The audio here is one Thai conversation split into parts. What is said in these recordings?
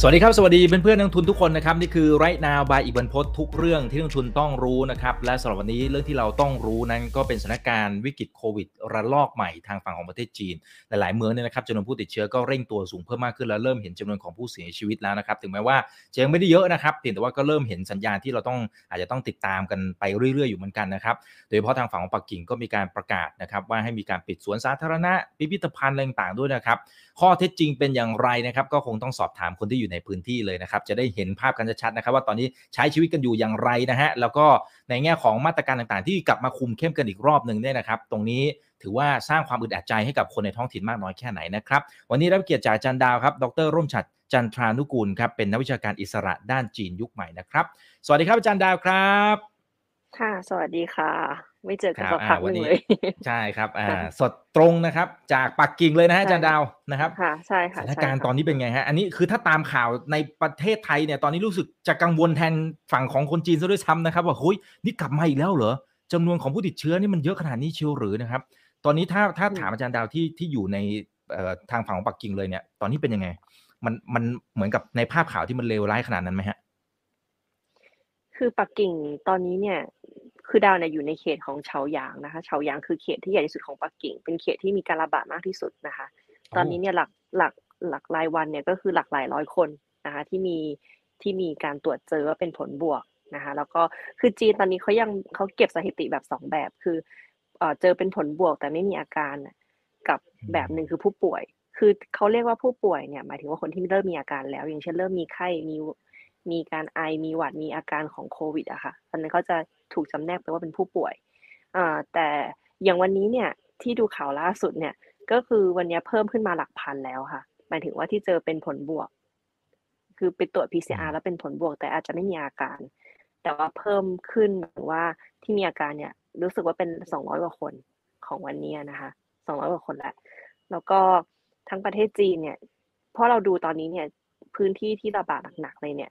สวัสดีครับ สวัสดีเพื่อนๆนักลงทุนทุกคนนะครับนี่คือไรนาวบายอีกบันพศทุกเรื่องที่นักลงทุนต้องรู้นะครับและสำหรับวันนี้เรื่องที่เราต้องรู้นั้นก็เป็นสถานการณ์วิกฤตโควิดระลอกใหม่ทางฝั่งของประเทศจีน หลาย ๆ เมืองเนี่ยนะครับจำนวนผู้ติดเชื้อก็เร่งตัวสูงเพิ่มมากขึ้นแล้วเริ่มเห็นจำนวนของผู้เสียชีวิตแล้วนะครับถึงแม้ว่าจะยังไม่ได้เยอะนะครับเพียงแต่ว่าก็เริ่มเห็นสัญญาณที่เราต้องอาจจะต้องติดตามกันไปเรื่อย ๆ อยู่เหมือนกันนะครับโดยเฉพาะทางฝั่งของปักกิ่งก็มีการประกาศนะครับว่าให้มีการปิดสวนสาธารณะพิพิธภัณฑ์ต่างๆด้วยนะครับข้อเท็จจริงเป็นอย่างไรนะครับก็คงต้องสอบถามคนที่อยู่ในพื้นที่เลยนะครับ จะได้เห็นภาพกันชัดๆนะครับ ว่าตอนนี้ใช้ชีวิตกันอยู่อย่างไรนะฮะ แล้วก็ในแง่ของมาตรการต่างๆ ที่กลับมาคุมเข้มกันอีกรอบหนึ่งเนี่ยนะครับ ตรงนี้ถือว่าสร้างความอึดอัดใจให้กับคนในท้องถิ่นมากน้อยแค่ไหนนะครับ วันนี้รับเกียรติจากจารย์ดาวครับ ดรร่มฉัดจันทรานุกูลครับ เป็นนักวิชาการอิสระด้านจีนยุคใหม่นะครับ สวัสดีครับอาจารย์ดาวครับ ค่ะ สวัสดีค่ะ ไม่เจอกันครับสักพักอ่าวัหนนึ่งนี้เลยใช่ครับอ่าสดตรงนะครับ จากปักกิ่งเลยนะฮะใช่อาจารย์ดาวนะครับค่ะใช่สค่ะถานใช่การณ์ค่ะตอนนี้เป็นไงฮะอันนี้คือถ้าตามข่าวในประเทศไทยเนี่ยตอนนี้รู้สึกจะกังวลแทนฝั่งของคนจีนซะด้วยซ้ำนะครับว่าเฮ้ยนี่กลับมาอีกแล้วเหรอจำนวนของผู้ติดเชื้อนี่มันเยอะขนาดนี้เชียวหรือนะครับ ตอนนี้ถ้าถ้าถามอาจารย์ดาวที่ที่อยู่ในเอ่อทางฝั่งของปักกิ่งเลยเนี่ยตอนนี้เป็นยังไง มันมันเหมือนกับในภาพข่าวที่มันเลวร้ายขนาดนั้นไหมฮะ คือปักกิ่งตอนนี้เนี่ย คือดาวเนี่ยอยู่ในเขตของเฉาหยางนะคะเฉาหยางคือเขตที่ใหญ่ที่สุดของปักกิ่ง เป็นเขตที่มีการระบาดมากที่สุดนะคะ ตอนนี้เนี่ยหลักหลักหลักรายวันเนี่ยก็คือหลักหลายร้อยคนนะคะที่มีที่มีการตรวจเจอว่าเป็นผลบวกนะคะแล้วก็คือจีนตอนนี้เขายังเขาเก็บสถิติแบบสองแบบคือเอ่อเจอเป็นผลบวกแต่ไม่มีอาการน่ะกับแบบหนึ่งคือผู้ป่วย คือเขาเรียกว่าผู้ป่วยเนี่ยหมายถึงว่าคนที่เริ่มมีอาการแล้ว อย่างเช่นเริ่มมีไข้มี มีการไอมีหวัดมีอาการของโควิดอะค่ะอันนั้นเขาจะถูกจำแนกไปว่าเป็นผู้ป่วยอ่าแต่อย่างวันนี้เนี่ยที่ดูข่าวล่าสุดเนี่ยก็คือวันนี้เพิ่มขึ้นมาหลักพันแล้วค่ะหมายถึงว่าที่เจอเป็นผลบวก คือไปตรวจ PCR แล้วเป็นผลบวก แต่อาจจะไม่มีอาการ แต่ว่าเพิ่มขึ้นหมายถึงว่าที่มีอาการเนี่ย รู้สึกว่าเป็นสองร้อยกว่าคนของวันนี้นะคะสองร้อยกว่าคนแหละแล้วก็ทั้งประเทศจีนเนี่ยเพราะเราดูตอนนี้เนี่ยพื้นที่ที่ระบาดหนักๆเลยเนี่ย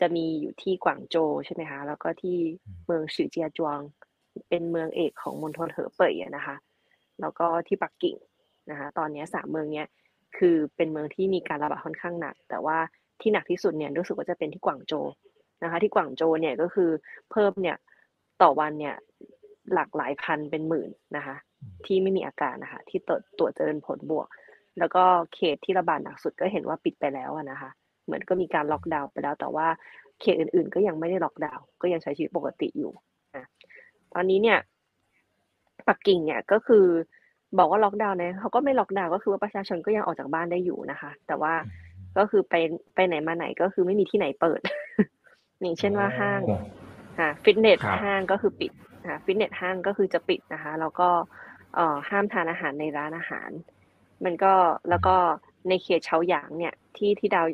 จะมีอยู่ที่กวางโจวใช่ไหมคะ แล้วก็ที่เมืองฉือเจียจวง เป็นเมืองเอกของมณฑลเหอเป่ยอะนะคะ แล้วก็ที่ปักกิ่งนะคะ ตอนนี้สามเมืองเนี้ยคือเป็นเมืองที่มีการระบาดค่อนข้างหนัก แต่ว่าที่หนักที่สุดเนี่ยรู้สึกว่าจะเป็นที่กวางโจวนะคะ ที่กวางโจวเนี่ยก็คือเพิ่มเนี่ยต่อวันเนี่ยหลักหลายพันเป็นหมื่นนะคะ ที่ไม่มีอาการนะคะ ที่ตรวจตรวจเจอเป็นผลบวก แล้วก็เขตที่ระบาดหนักสุดก็เห็นว่าปิดไปแล้วอะนะคะ เหมือนก็มีการล็อกดาวน์ไปแล้ว แต่ว่าเขตอื่นๆ ก็ยังไม่ได้ล็อกดาวน์ก็ยังใช้ชีวิตปกติอยู่นะตอนนี้เนี่ยปักกิ่งเนี่ยก็คือบอกว่าล็อกดาวน์เนี่ยเขาก็ไม่ล็อกดาวน์ก็คือว่าประชาชนก็ยังออกจากบ้านได้อยู่นะคะ แต่ว่าก็คือไปไปไหนมาไหนก็คือไม่มีที่ไหนเปิด อย่างเช่นว่าห้างโอ้อ่าฟิตเนสครับห้างก็คือปิดอ่าฟิตเนสห้างก็คือจะปิดนะคะแล้วก็เอ่อห้ามทานอาหารในร้านอาหาร มันก็แล้วก็ในเขตเฉาหยางเนี่ยที่ที่ดาว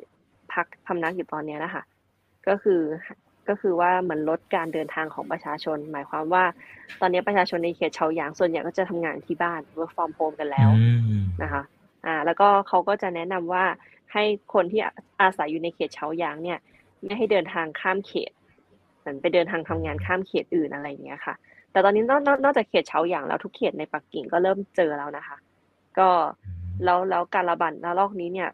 พักพำนักอยู่ตอนเนี้ยนะคะก็คือก็คือว่าเหมือนลดการเดินทางของประชาชน หมายความว่า ตอนนี้ประชาชนในเขตเฉาหยางส่วนใหญ่ก็จะทำงานที่บ้าน work from home กันแล้วอืมนะคะอ่าแล้วก็เขาก็จะแนะนำว่าให้คนที่อาศัยอยู่ในเขตเฉาหยางเนี่ยไม่ให้เดินทางข้ามเขตเหมือนไปเดินทางทำงานข้ามเขตอื่นอะไรอย่างเงี้ยค่ะ แต่ตอนนี้นอกนอกนอกจากเขตเฉาหยางแล้วทุกเขตในปักกิ่งก็เริ่มเจอแล้วนะคะ ก็แล้วแล้วการระบาดระลอกนี้เนี่ย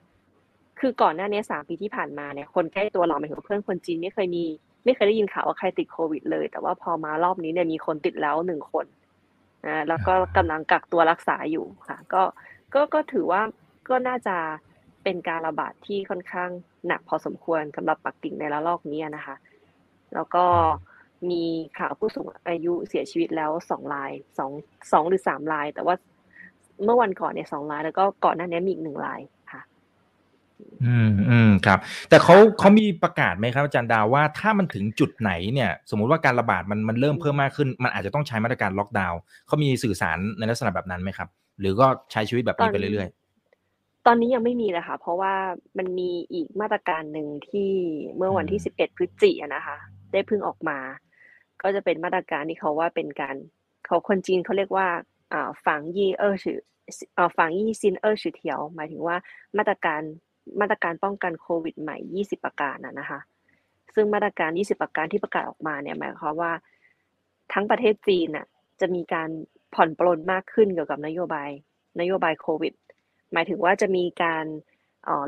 คือก่อนหน้านี้สามปีที่ผ่านมาเนี่ยคนใกล้ตัวเราหมายถึงเพื่อนคนจีนไม่เคยมี ไม่เคยได้ยินข่าวว่าใครติดโควิด เลย แต่ว่าพอมารอบนี้เนี่ยมีคนติดแล้วหนึ่งคนนะแล้วก็กำลังกักตัวรักษาอยู่ค่ะ ก็ก็ก็ถือว่าก็น่าจะเป็นการระบาดที่ค่อนข้างหนักพอสมควรสำหรับปักกิ่งในระลอกนี้นะคะ แล้วก็มีข่าวผู้สูงอายุเสียชีวิตแล้วสองรายสองสองหรือสามราย แต่ว่าเมื่อวันก่อนเนี่ยสองราย แล้วก็ก่อนหน้านี้มีอีกหนึ่งราย อืมอืมครับ แต่เขาเขามีประกาศไหมครับอาจารย์ดาวว่าถ้ามันถึงจุดไหนเนี่ย สมมุติว่าการระบาดมันมันเริ่มเพิ่มมากขึ้น มันอาจจะต้องใช้มาตรการล็อกดาวน์เขามีสื่อสารในลักษณะแบบนั้นไหมครับ หรือก็ใช้ชีวิตแบบนี้ไปเรื่อยตอนนี้ยังไม่มีเลยค่ะ เพราะว่ามันมีอีกมาตรการหนึ่งที่เมื่อวันที่อืมสิบเอ็ดพฤศจิกายนนะคะ ได้เพิ่งออกมา ก็จะเป็นมาตรการที่เขาว่าเป็นการเขาคนจีนเขาเรียกว่าอ่าฝังยี่เออชื่ออ่าฝังยี่ซินเออชื่อเทียว หมายถึงว่ามาตรการ มาตรการป้องกันโควิดใหม่ 20 ประการนะคะ ซึ่งมาตรการ 20 ประการที่ประกาศออกมาเนี่ยหมายความว่าทั้งประเทศจีนน่ะจะมีการผ่อนปลนมากขึ้นเกี่ยวกับนโยบายนโยบายโควิด หมายถึงว่าจะมีการ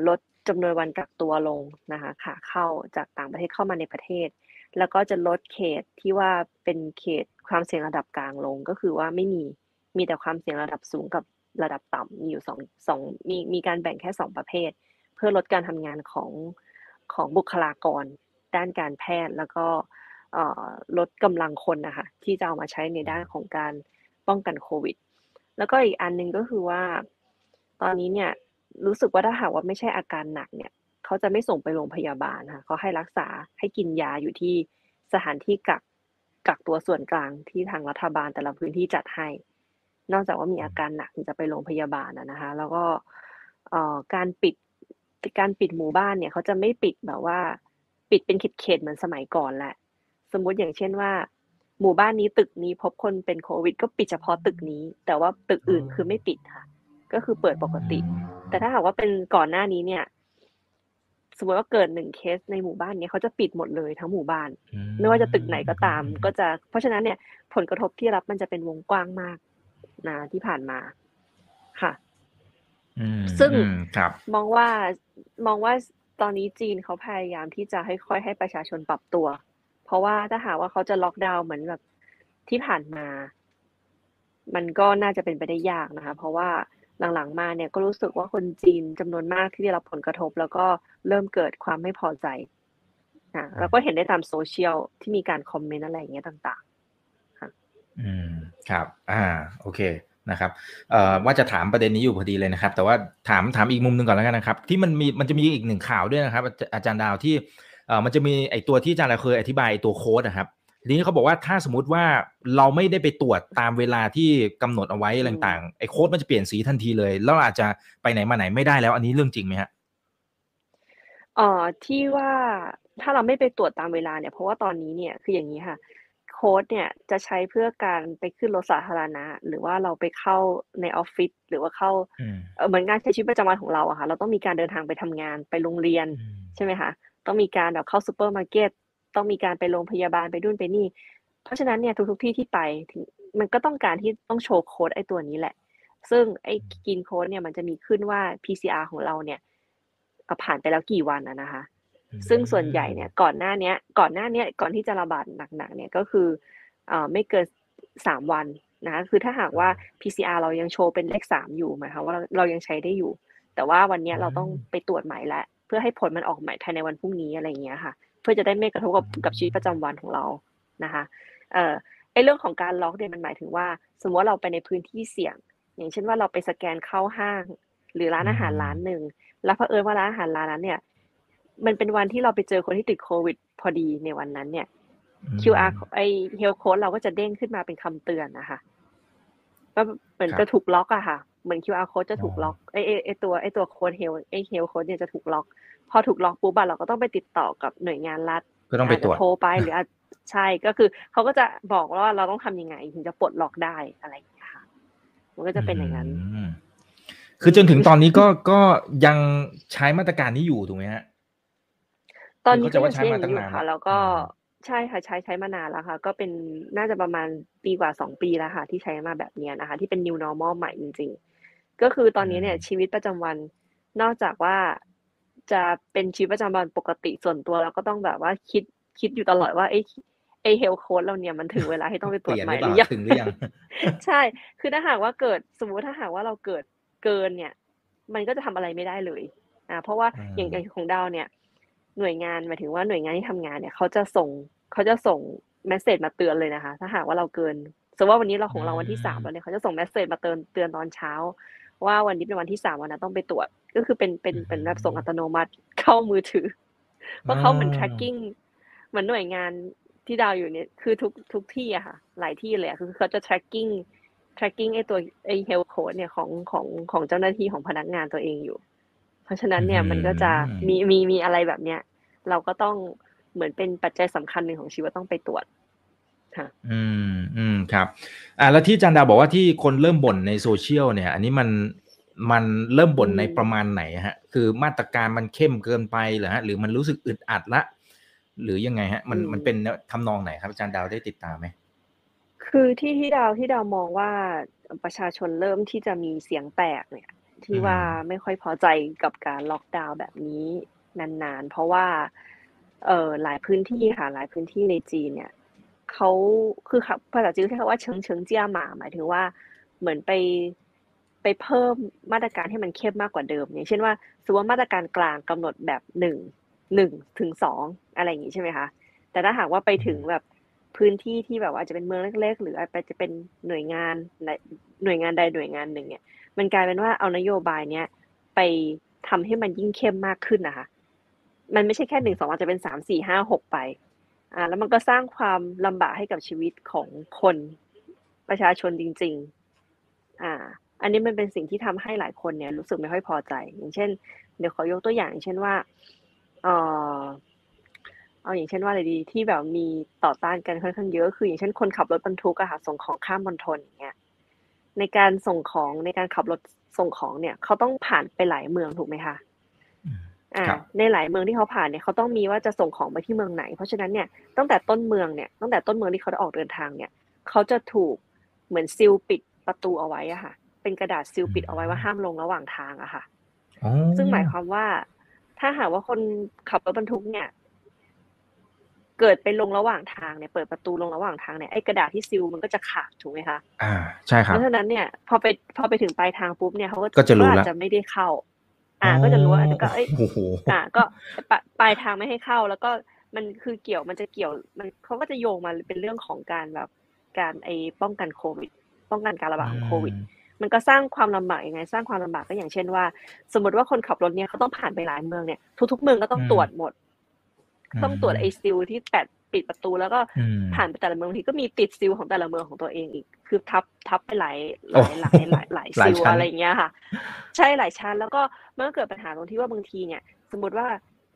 ลดจำนวนวันกักตัวลงนะคะขาเข้าจากต่างประเทศเข้ามาในประเทศ แล้วก็จะลดเขตที่ว่าเป็นเขตความเสี่ยงระดับกลางลง ก็คือว่าไม่มีมีแต่ความเสี่ยงระดับสูงกับระดับต่ำมีอยู่สองสองมีมีการแบ่งแค่สองประเภท เพื่อลดการทำงานของของบุคลากร ด้านการแพทย์แล้วก็ลดกำลังคนนะคะที่จะเอามาใช้ในด้านของการป้องกันโควิด แล้วก็อีกอันหนึ่งก็คือว่า ตอนนี้เนี่ยรู้สึกว่าถ้าหากว่าไม่ใช่อาการหนักเนี่ยเขาจะไม่ส่งไปโรงพยาบาลค่ะเขาให้รักษาให้กินยาอยู่ที่สถานที่กักกักตัวส่วนกลางที่ทางรัฐบาลแต่ละพื้นที่จัดให้ นอกจากว่ามีอาการหนักถึงจะไปโรงพยาบาลนะคะ แล้วก็การปิด การปิดหมู่บ้านเนี่ยเขาจะไม่ปิดแบบว่า ปิดเป็นเขตๆเหมือนสมัยก่อนแหละ สมมุติอย่างเช่นว่า หมู่บ้านนี้ตึกนี้พบคนเป็นโควิด ก็ปิดเฉพาะตึกนี้ แต่ว่าตึกอื่นคือไม่ปิดค่ะ ก็คือเปิดปกติ แต่ถ้าหากว่าเป็นก่อนหน้านี้เนี่ย สมมติว่าเกิดหนึ่งเคสในหมู่บ้านเนี้ยเขาจะปิดหมดเลยทั้งหมู่บ้าน ไม่ว่าจะตึกไหนก็ตาม ก็จะ เพราะฉะนั้นเนี่ย ผลกระทบที่รับมันจะเป็นวงกว้างมากนะที่ผ่านมาค่ะ ซึ่งมองว่ามองว่าตอนนี้จีนเขาพยายามที่จะให้ค่อยให้ประชาชนปรับตัว เพราะว่าถ้าหากว่าเขาจะล็อกดาวน์เหมือนแบบที่ผ่านมา มันก็น่าจะเป็นไปได้ยากนะคะ เพราะว่าหลังๆมาเนี่ยก็รู้สึกว่าคนจีนจำนวนมากที่ได้รับผลกระทบ แล้วก็เริ่มเกิดความไม่พอใจอ่าแล้วก็เห็นได้ตามโซเชียลที่มีการคอมเมนต์อะไรอย่างเงี้ยต่าง ๆ ค่ะ อืมครับ อ่า โอเค นะครับว่าจะถามประเด็นนี้อยู่พอดีเลยนะครับ แต่ว่าถามถามอีกมุมหนึ่งก่อนแล้วกันนะครับ ที่มันมีมันจะมีอีกหนึ่งข่าวด้วยนะครับ อาจารย์ดาวที่มันจะมีไอตัวที่อาจารย์เราเคยอธิบายตัวโค้ดนะครับทีนี้เขาบอกว่าถ้าสมมติว่าเราไม่ได้ไปตรวจตามเวลาที่กำหนดเอาไว้ต่างๆไอโค้ดมันจะเปลี่ยนสีทันทีเลย แล้วอาจจะไปไหนมาไหนไม่ได้แล้ว อันนี้เรื่องจริงไหมฮะเอ่อที่ว่าถ้าเราไม่ไปตรวจตามเวลาเนี่ยเพราะว่าตอนนี้เนี่ยคืออย่างนี้ค่ะ โค้ดเนี่ยจะใช้เพื่อการไปขึ้นรถสาธารณะ หรือว่าเราไปเข้าในออฟฟิศหรือว่าเข้าเหมือนงานใช้ชีวิตประจำวันของเราอะค่ะ เราต้องมีการเดินทางไปทำงานไปโรงเรียนใช่ไหมคะต้องมีการแบบเข้าซูเปอร์มาร์เก็ตต้องมีการไปโรงพยาบาลไปนู่นไปนี่ เพราะฉะนั้นเนี่ยทุกๆที่ที่ไปถึงมันก็ต้องการที่ต้องโชว์โค้ดไอ้ตัวนี้แหละ ซึ่งไอ้ green code เนี่ยมันจะมีขึ้นว่า PCR ของเราเนี่ยผ่านไปแล้วกี่วันอะนะคะ ซึ่งส่วนใหญ่เนี่ยก่อนหน้าเนี้ยก่อนหน้าเนี้ยก่อนที่จะระบาดหนักๆเนี่ยก็คือเอ่อไม่เกินสามวันนะคะคือถ้าหากว่า PCR เรายังโชว์เป็นเลขสามอยู่หมายความว่าเราเรายังใช้ได้อยู่ แต่ว่าวันนี้เราต้องไปตรวจใหม่แล้วเพื่อให้ผลมันออกใหม่ภายในวันพรุ่งนี้อะไรอย่างเงี้ยค่ะ เพื่อจะได้ไม่กระทบกับกับชีวิตประจำวันของเรานะคะเอ่อไอเรื่องของการล็อกเนี่ยมันหมายถึงว่า สมมติว่าเราไปในพื้นที่เสี่ยง อย่างเช่นว่าเราไปสแกนเข้าห้าง หรือร้านอาหารร้านหนึ่งแล้วเผอิญว่าร้านอาหารร้านนั้นเนี่ย มันเป็นวันที่เราไปเจอคนที่ติดโควิด พอดีในวันนั้นเนี่ย QR ไอเฮลโค้ดเราก็จะเด้งขึ้นมาเป็นคำเตือนนะคะก็เหมือนจะถูกล็อกอะค่ะ เหมือน QR โค้ดจะถูกล็อกไอไอตัวไอตัว code health ไอ health code เนี่ยจะถูกล็อก พอถูกล็อกปุ๊บเราก็ต้องไปติดต่อกับหน่วยงานรัฐก็ต้องไปตรวจโทรไปหรือใช่ก็คือเขาก็จะบอกว่าเราต้องทำยังไงถึงจะปลดล็อกได้อะไรอย่างเงี้ยค่ะ มันก็จะเป็นอย่างนั้นคือจนถึงตอนนี้ก็ก็ยังใช้มาตรการนี้อยู่ถูกไหมฮะ ตอนนี้ก็ใช้มาตั้งนานค่ะ แล้วก็ใช่ค่ะใช้ใช้มานานแล้วค่ะ ก็เป็นน่าจะประมาณปีกว่าสองปีแล้วค่ะ ที่ใช้มาแบบนี้นะคะ ที่เป็น new normal ใหม่จริง ๆ ก็คือตอนนี้เนี่ยชีวิตประจำวันนอกจากว่าจะเป็นชีวิตประจำวันปกติส่วนตัวเราก็ต้องแบบว่าคิดคิดอยู่ตลอดว่าไอ้ไอ้ health code เราเนี่ยมันถึงเวลาที่ต้องไปตรวจใหม่หรือยังถึงหรือยังใช่ คือถ้าหากว่าเกิดสมมติถ้าหากว่าเราเกิดเกินเนี่ย มันก็จะทำอะไรไม่ได้เลยอ่าเพราะว่าอย่างอย่างของดาวเนี่ย หน่วยงานหมายถึงว่าหน่วยงานที่ทำงานเนี่ยเขาจะส่งเขาจะส่ง message มาเตือนเลยนะคะ ถ้าหากว่าเราเกินสมมติว่าวันนี้เราของเราวันที่สามแล้วเนี่ยเขาจะส่ง message มาเตือนเตือนตอนเช้า ว่าวันนี้เป็นวันที่สามวันนั้นต้องไปตรวจ ก็คือเป็นเป็นเป็นแบบส่งอัตโนมัติเข้ามือถือเพราะเขาเหมือน tracking เหมือนหน่วยงานที่ดาวอยู่เนี่ยคือทุกทุกที่อะค่ะ หลายที่เลยคือเขาจะ tracking tracking ไอตัวไอ health code เนี่ยของของของเจ้าหน้าที่ของพนักงานตัวเองอยู่ เพราะฉะนั้นเนี่ยมันก็จะมีมีมีอะไรแบบเนี้ย เราก็ต้องเหมือนเป็นปัจจัยสำคัญหนึ่งของชีวิตต้องไปตรวจค่ะอืมอืมครับ อ่าแล้วที่จันดาบอกว่าที่คนเริ่มบ่นในโซเชียลเนี่ย อันนี้มันมันเริ่มบ่นในประมาณไหนฮะ คือมาตรการมันเข้มเกินไปเหรอฮะ หรือมันรู้สึกอึดอัดละ หรือยังไงฮะ มันมันเป็นทำนองไหนครับอาจารย์ดาวได้ติดตามไหมคือที่ที่ดาวที่ดาวมองว่าประชาชนเริ่มที่จะมีเสียงแตกเนี่ย ที่ว่าไม่ค่อยพอใจกับการล็อกดาวน์แบบนี้นานๆ เพราะว่าเออหลายพื้นที่ค่ะหลายพื้นที่ในจีนเนี่ยเขาคือภาษาจีนใช้คำว่าเชิงเชิงเจียหมาหมายถึงว่าเหมือนไปไปเพิ่มมาตรการให้มันเข้มมากกว่าเดิมอย่างเช่นว่าสมมติว่ามาตรการกลางกำหนดแบบหนึ่งหนึ่งถึงสองอะไรอย่างนี้ใช่ไหมคะแต่ถ้าหากว่าไปถึงแบบ พื้นที่ที่แบบว่าจะเป็นเมืองเล็ก ๆ หรืออาจจะเป็นหน่วยงานหน่วยงานใดหน่วยงานหนึ่งเนี่ย มันกลายเป็นว่าเอานโยบายเนี้ยไปทำให้มันยิ่งเข้มมากขึ้นนะคะ มันไม่ใช่แค่หนึ่งสองอาจจะเป็นสามสี่ห้าหกไป อ่า แล้วมันก็สร้างความลำบากให้กับชีวิตของคนประชาชนจริง ๆ อ่า อันนี้มันเป็นสิ่งที่ทำให้หลายคนเนี่ยรู้สึกไม่ค่อยพอใจ อย่างเช่น เดี๋ยวขอยกตัวอย่างเช่นว่า เออ เอาอย่างเช่นว่าอะไรดีที่แบบมีต่อต้านกันค่อนข้างเยอะคืออย่างเช่นคนขับรถบรรทุกอะค่ะส่งของข้ามมณฑลอย่างเงี้ยในการส่งของในการขับรถส่งของเนี่ยเขาต้องผ่านไปหลายเมืองถูกไหมคะอ่าในหลายเมืองที่เขาผ่านเนี่ยเขาต้องมีว่าจะส่งของไปที่เมืองไหน เพราะฉะนั้นเนี่ยตั้งแต่ต้นเมืองเนี่ยตั้งแต่ต้นเมืองที่เขาได้ออกเดินทางเนี่ยเขาจะถูกเหมือนซิลปิดประตูเอาไว้อะค่ะ เป็นกระดาษซิลปิดเอาไว้ว่าห้ามลงระหว่างทางอะค่ะซึ่งหมายความว่าถ้าหากว่าคนขับรถบรรทุกเนี่ย เกิดไปลงระหว่างทางเนี่ยเปิดประตูลงระหว่างทางเนี่ยไอ้กระดาษที่ซิลมันก็จะขาดถูกไหมคะอ่าใช่ครับเพราะฉะนั้นเนี่ยพอไปพอไปถึงปลายทางปุ๊บเนี่ยเขาก็จะรู้แล้วจะไม่ได้เข้า อ่า ก็จะรู้ว่าก็เอ้ยอ่า ก็ปลายทางไม่ให้เข้า แล้วก็มันคือเกี่ยวมันจะเกี่ยวมันเขาก็จะโยงมาเป็นเรื่องของการแบบการไอ้ป้องกันโควิด ป้องกันการระบาดของโควิด มันก็สร้างความลำบากยังไง สร้างความลำบากก็อย่างเช่นว่า สมมติว่าคนขับรถเนี่ยเขาต้องผ่านไปหลายเมืองเนี่ยทุกๆเมืองก็ต้องตรวจหมด ต้องตรวจไอซิลที่แปดปิดประตูแล้วก็ผ่านไปแต่ละเมืองทีก็มีติดซิลของแต่ละเมืองของตัวเองอีก คือทับทับไปหลายหลายหลายหลายหลายซิลอะไรเงี้ยค่ะ ใช่หลายชั้นแล้วก็มันก็เกิดปัญหาตรงที่ว่าบางทีเนี่ย สมมติว่า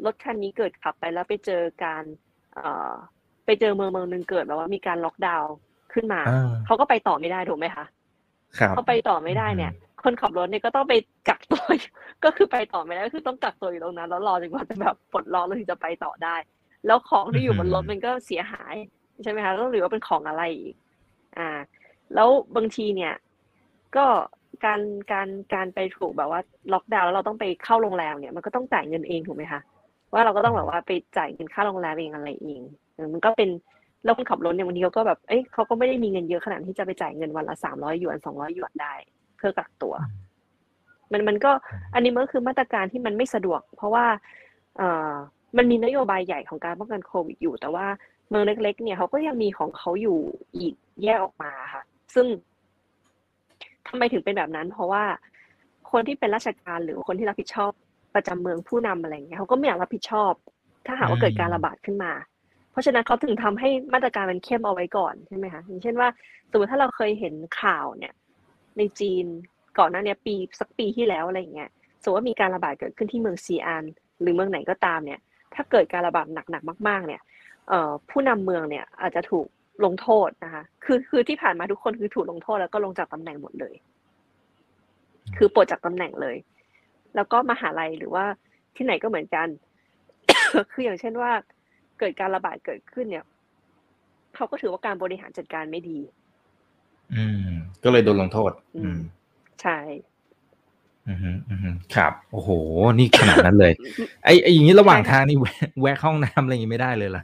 รถคันนี้เกิดขับไปแล้วไปเจอการเอ่อไปเจอเมืองเมืองหนึ่งเกิดแบบว่ามีการล็อกดาวน์ขึ้นมาเขาก็ไปต่อไม่ได้ถูกไหมคะเขาไปต่อไม่ได้เนี่ย คนขับรถเนี่ยก็ต้องไปกักตัวก็คือไปต่อไม่ได้ก็คือต้องกักตัวอยู่ตรงนั้น แล้วรอจนกว่าจะแบบปลดล็อกแล้วถึงจะไปต่อได้ แล้วของที่อยู่บนรถมันก็เสียหายใช่ไหมคะต้องหรือว่าเป็นของอะไรอีก อ่า แล้วบางทีเนี่ย ก็การการการไปถูกแบบว่าล็อกดาวน์แล้วเราต้องไปเข้าโรงแรมเนี่ยมันก็ต้องจ่ายเงินเองถูกไหมคะว่าเราก็ต้องแบบว่าไปจ่ายเงินค่าโรงแรมเองอะไรเองมันก็เป็นแล้วคนขับรถเนี่ยบางทีเขาก็แบบ เอ้ยเขาก็ไม่ได้มีเงินเยอะขนาดที่จะไปจ่ายเงินวันละสามร้อยหยวนสองร้อยหยวนได้ เพื่อกักตัว มันมันก็อันนี้มันก็คือมาตรการที่มันไม่สะดวก เพราะว่าเอ่อมันมีนโยบายใหญ่ของการป้องกันโควิดอยู่ แต่ว่าเมืองเล็ก ๆ เนี่ยเขาก็ยังมีของเขาอยู่อีกแยกออกมาค่ะ ซึ่งทำไมถึงเป็นแบบนั้น เพราะว่าคนที่เป็นราชการหรือคนที่รับผิดชอบประจำเมืองผู้นำอะไรเงี้ยเขาก็ไม่อยากรับผิดชอบ ถ้าหากว่าเกิดการระบาดขึ้นมา เพราะฉะนั้นเขาถึงทำให้มาตรการมันเข้มเอาไว้ก่อนใช่ไหมคะอย่างเช่นว่าสมมติถ้าเราเคยเห็นข่าวเนี่ย ในจีนก่อนหน้านี้ปีสักปีที่แล้วอะไรเงี้ยสมมติว่ามีการระบาดเกิดขึ้นที่เมืองซีอานหรือเมืองไหนก็ตามเนี่ย ถ้าเกิดการระบาดหนักๆมากๆ เนี่ยผู้นำเมืองเนี่ยอาจจะถูกลงโทษนะคะคือคือที่ผ่านมาทุกคนคือถูกลงโทษแล้วก็ลงจากตำแหน่งหมดเลย คือปลดจากตำแหน่งเลย แล้วก็มหาลัยหรือว่าที่ไหนก็เหมือนกัน คืออย่างเช่นว่า เกิดการระบาดเกิดขึ้นเนี่ยเขาก็ถือว่าการบริหารจัดการไม่ดี อืม ก็เลยโดนลงโทษ อืม ใช่อืมอืมครับ โอ้โห นี่ขนาดนั้นเลย ไอ้ไอ้อย่างนี้ระหว่างทางนี่แวะห้องน้ำอะไรอย่างนี้ไม่ได้เลยล่ะ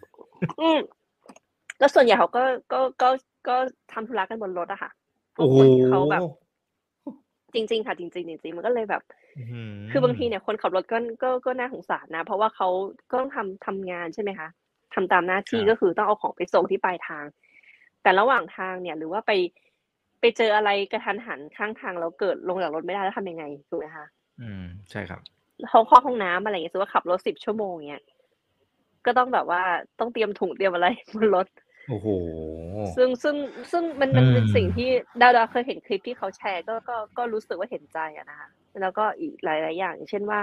อืมแล้วส่วนใหญ่เขาก็ก็ก็ก็ทำธุระกันบนรถอะค่ะโอ้โหเขาแบบ จริง ๆ ค่ะ จริงๆจริงๆมันก็เลยแบบคือบางทีเนี่ยคนขับรถก็ก็ก็น่าสงสารนะ เพราะว่าเขาก็ต้องทำทำงานใช่ไหมคะทำตามหน้าที่ก็คือต้องเอาของไปส่งที่ปลายทาง แต่ระหว่างทางเนี่ย หรือว่าไป ไปเจออะไรกระทันหันข้างทางแล้วเกิดลงจากรถไม่ได้แล้วทำยังไงถูกไหมคะอืมใช่ครับห้องห้องห้องน้ำอะไรอย่างเงี้ยสมมติว่าขับรถสิบชั่วโมงเงี้ยก็ต้องแบบว่าต้องเตรียมถุงเตรียมอะไรบนรถโอ้โหซึ่งซึ่งซึ่งมันมันเป็นสิ่งที่ดาวดาวเคยเห็นคลิปที่เขาแชร์ก็ก็ก็รู้สึกว่าเห็นใจอะนะคะแล้วก็อีกหลาย ๆ อย่างอย่างเช่นว่า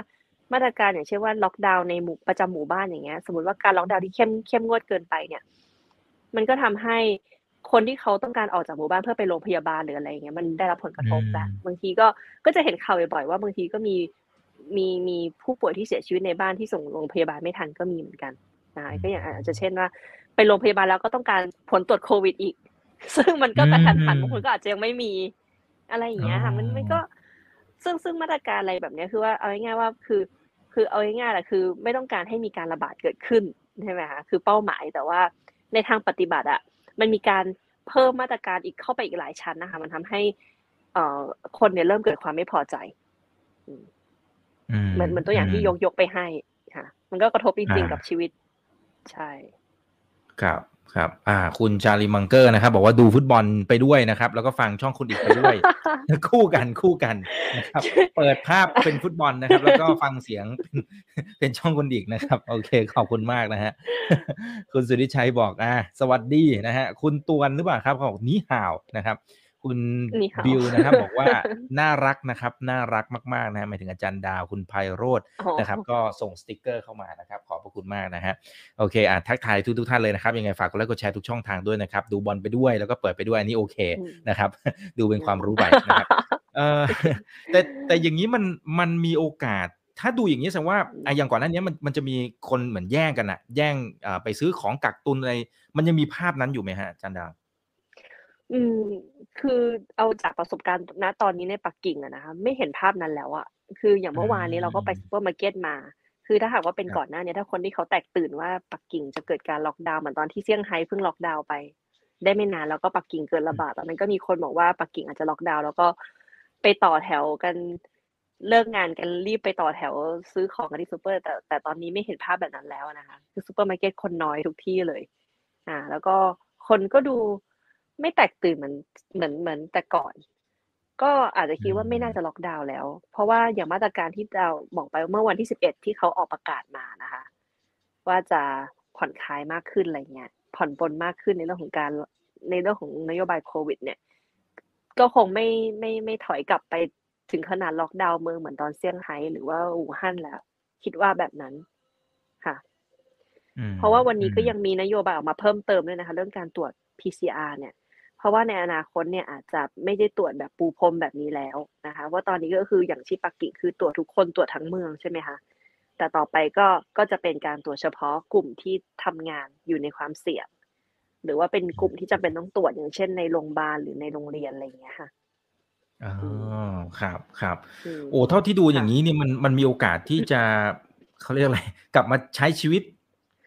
มาตรการอย่างเช่นว่าล็อกดาวน์ในหมู่ประจำหมู่บ้านอย่างเงี้ย สมมติว่าการล็อกดาวน์ที่เข้มเข้มงวดเกินไปเนี่ย มันก็ทำให้ คนที่เขาต้องการออกจากหมู่บ้านเพื่อไปโรงพยาบาลหรืออะไรเงี้ยมันได้รับผลกระทบแบบบางทีก็ก็จะเห็นข่าวบ่อยๆว่าบางทีก็มีมีมีผู้ป่วยที่เสียชีวิตในบ้านที่ส่งโรงพยาบาลไม่ทันก็มีเหมือนกันนะก็อย่างอาจจะเช่นว่า ไปโรงพยาบาลแล้วก็ต้องการผลตรวจโควิดอีก ซึ่งมันก็กระทันหันอืมบางคนก็อาจจะยังไม่มีอะไรอย่างเงี้ยค่ะมันมันก็ซึ่งซึ่งมาตรการอะไรแบบเนี้ยคือว่าเอาง่ายๆว่าคือ คือเอาง่ายๆแหละคือ ไม่ต้องการให้มีการระบาดเกิดขึ้นใช่ไหมคะคือเป้าหมายแต่ว่าในทางปฏิบัติอะ มันมีการเพิ่มมาตรการอีกเข้าไปอีกหลายชั้นนะคะ มันทำให้ เอ่อคนเนี่ยเริ่มเกิดความไม่พอใจเหมือนเหมือนตัวอย่างที่ยกยกไปให้ค่ะ มันก็กระทบจริงๆกับชีวิต ใช่ ครับ ครับ อ่า คุณชาลีมังเกอร์นะครับ บอกว่าดูฟุตบอลไปด้วยนะครับ แล้วก็ฟังช่องคุณอีกไปด้วย คู่กันคู่กันนะครับ เปิดภาพเป็นฟุตบอลนะครับ แล้วก็ฟังเสียงเป็นเป็นช่องคุณอีกนะครับ โอเค ขอบคุณมากนะฮะ คุณสุริชัยบอก อ่า สวัสดีนะฮะ คุณตวนหรือเปล่าครับเขาบอก 你好 นะครับ คุณนี่ห่าวบิวนะครับ บอกว่าน่ารักนะครับ น่ารักมากๆนะฮะหมายถึงอาจารย์ดาวคุณไพโรธอ๋อนะครับ ก็ส่งสติกเกอร์เข้ามานะครับ ขอบพระคุณมากนะฮะโอเคอะทักทายทุกทุกๆท่านเลยนะครับยังไงฝากกดไลค์กดแชร์ทุกช่องทางด้วยนะครับ ดูบอลไปด้วยแล้วก็เปิดไปด้วยอันนี้โอเคอืมนะครับ ดูเป็นความรู้ไปนะครับเออแต่แต่อย่างนี้มันมันมีโอกาสถ้าดูอย่างนี้แสดงว่าอะอย่างก่อนหน้านี้มันมันจะมีคนเหมือนแย่งกันอะแย่งอ่าไปซื้อของกักตุนอะไร มันยังมีภาพนั้นอยู่ไหมฮะอาจารย์ดาว อืม คือเอาจากประสบการณ์ ณ ตอนนี้ในปักกิ่งอะนะคะ ไม่เห็นภาพนั้นแล้วอะ คืออย่างเมื่อวานนี้เราก็ไปอืมซูเปอร์มาร์เก็ตมา คือถ้าหากว่าเป็นครับก่อนหน้านี้ถ้าคนที่เขาแตกตื่นว่า ปักกิ่งจะเกิดการล็อกดาวน์ เหมือนตอนที่เซี่ยงไฮ้เพิ่งล็อกดาวน์ไป ได้ไม่นาน แล้วก็ปักกิ่งเกิดระบาด ตอนนั้นก็มีคนบอกว่า ปักกิ่งอาจจะล็อกดาวน์ แล้วก็ไปต่อแถวกัน เลิกงานกัน รีบไปต่อแถวซื้อของกันที่ซูเปอร์ แต่ แต่ตอนนี้ไม่เห็นภาพแบบนั้นแล้วนะคะ คือซูเปอร์มาร์เก็ตคนน้อยทุกที่เลย อ่า แล้วก็คนก็ดู ไม่แตกตื่นเหมือนเหมือนเหมือนแต่ก่อน ก็อาจจะคิดว่าไม่น่าจะล็อกดาวน์แล้ว เพราะว่าอย่างมาตรการที่เราบอกไปเมื่อวันที่สิบเอ็ดที่เขาออกประกาศมานะคะ ว่าจะผ่อนคลายมากขึ้นอะไรเงี้ยผ่อนปลนมากขึ้นในเรื่องของการในเรื่องของนโยบายโควิด เนี่ย ก็คงไม่ไม่ไม่ถอยกลับไปถึงขนาดล็อกดาวน์เมืองเหมือนตอนเซี่ยงไฮ้หรือว่าอู่ฮั่นแล้ว คิดว่าแบบนั้นค่ะอืมเพราะว่าวันนี้ก็อืมยังมีนโยบายออกมาเพิ่มเติมด้วยนะคะ เรื่องการตรวจ PCR เนี่ยเพ ราะว่าในอนาคตเนี่ยอาจจะไม่ได้ตรวจแบบปูพรมแบบนี้แล้วนะคะว่าตอนนี้ก็คืออย่างที่ปักกิ่งคือตรวจทุกคนตรวจทั้งเมืองใช่ไหมคะแต่ต่อไปก็ก็จะเป็นการตรวจเฉพาะกลุ่มที่ทำงานอยู่ในความเสี่ยง หรือว่าเป็นกลุ่มที่จำเป็นต้องตรวจอย่างเช่นในโรงพยาบาลหรือในโรงเรียนอะไรอย่างเงี้ยค่ะอ๋อครับครับอืมโอ้เท่าที่ดูค่ะอย่างนี้นี่มันมันมีโอกาสที่จะเขาเรียกอะไร กลับมาใช้ชีวิต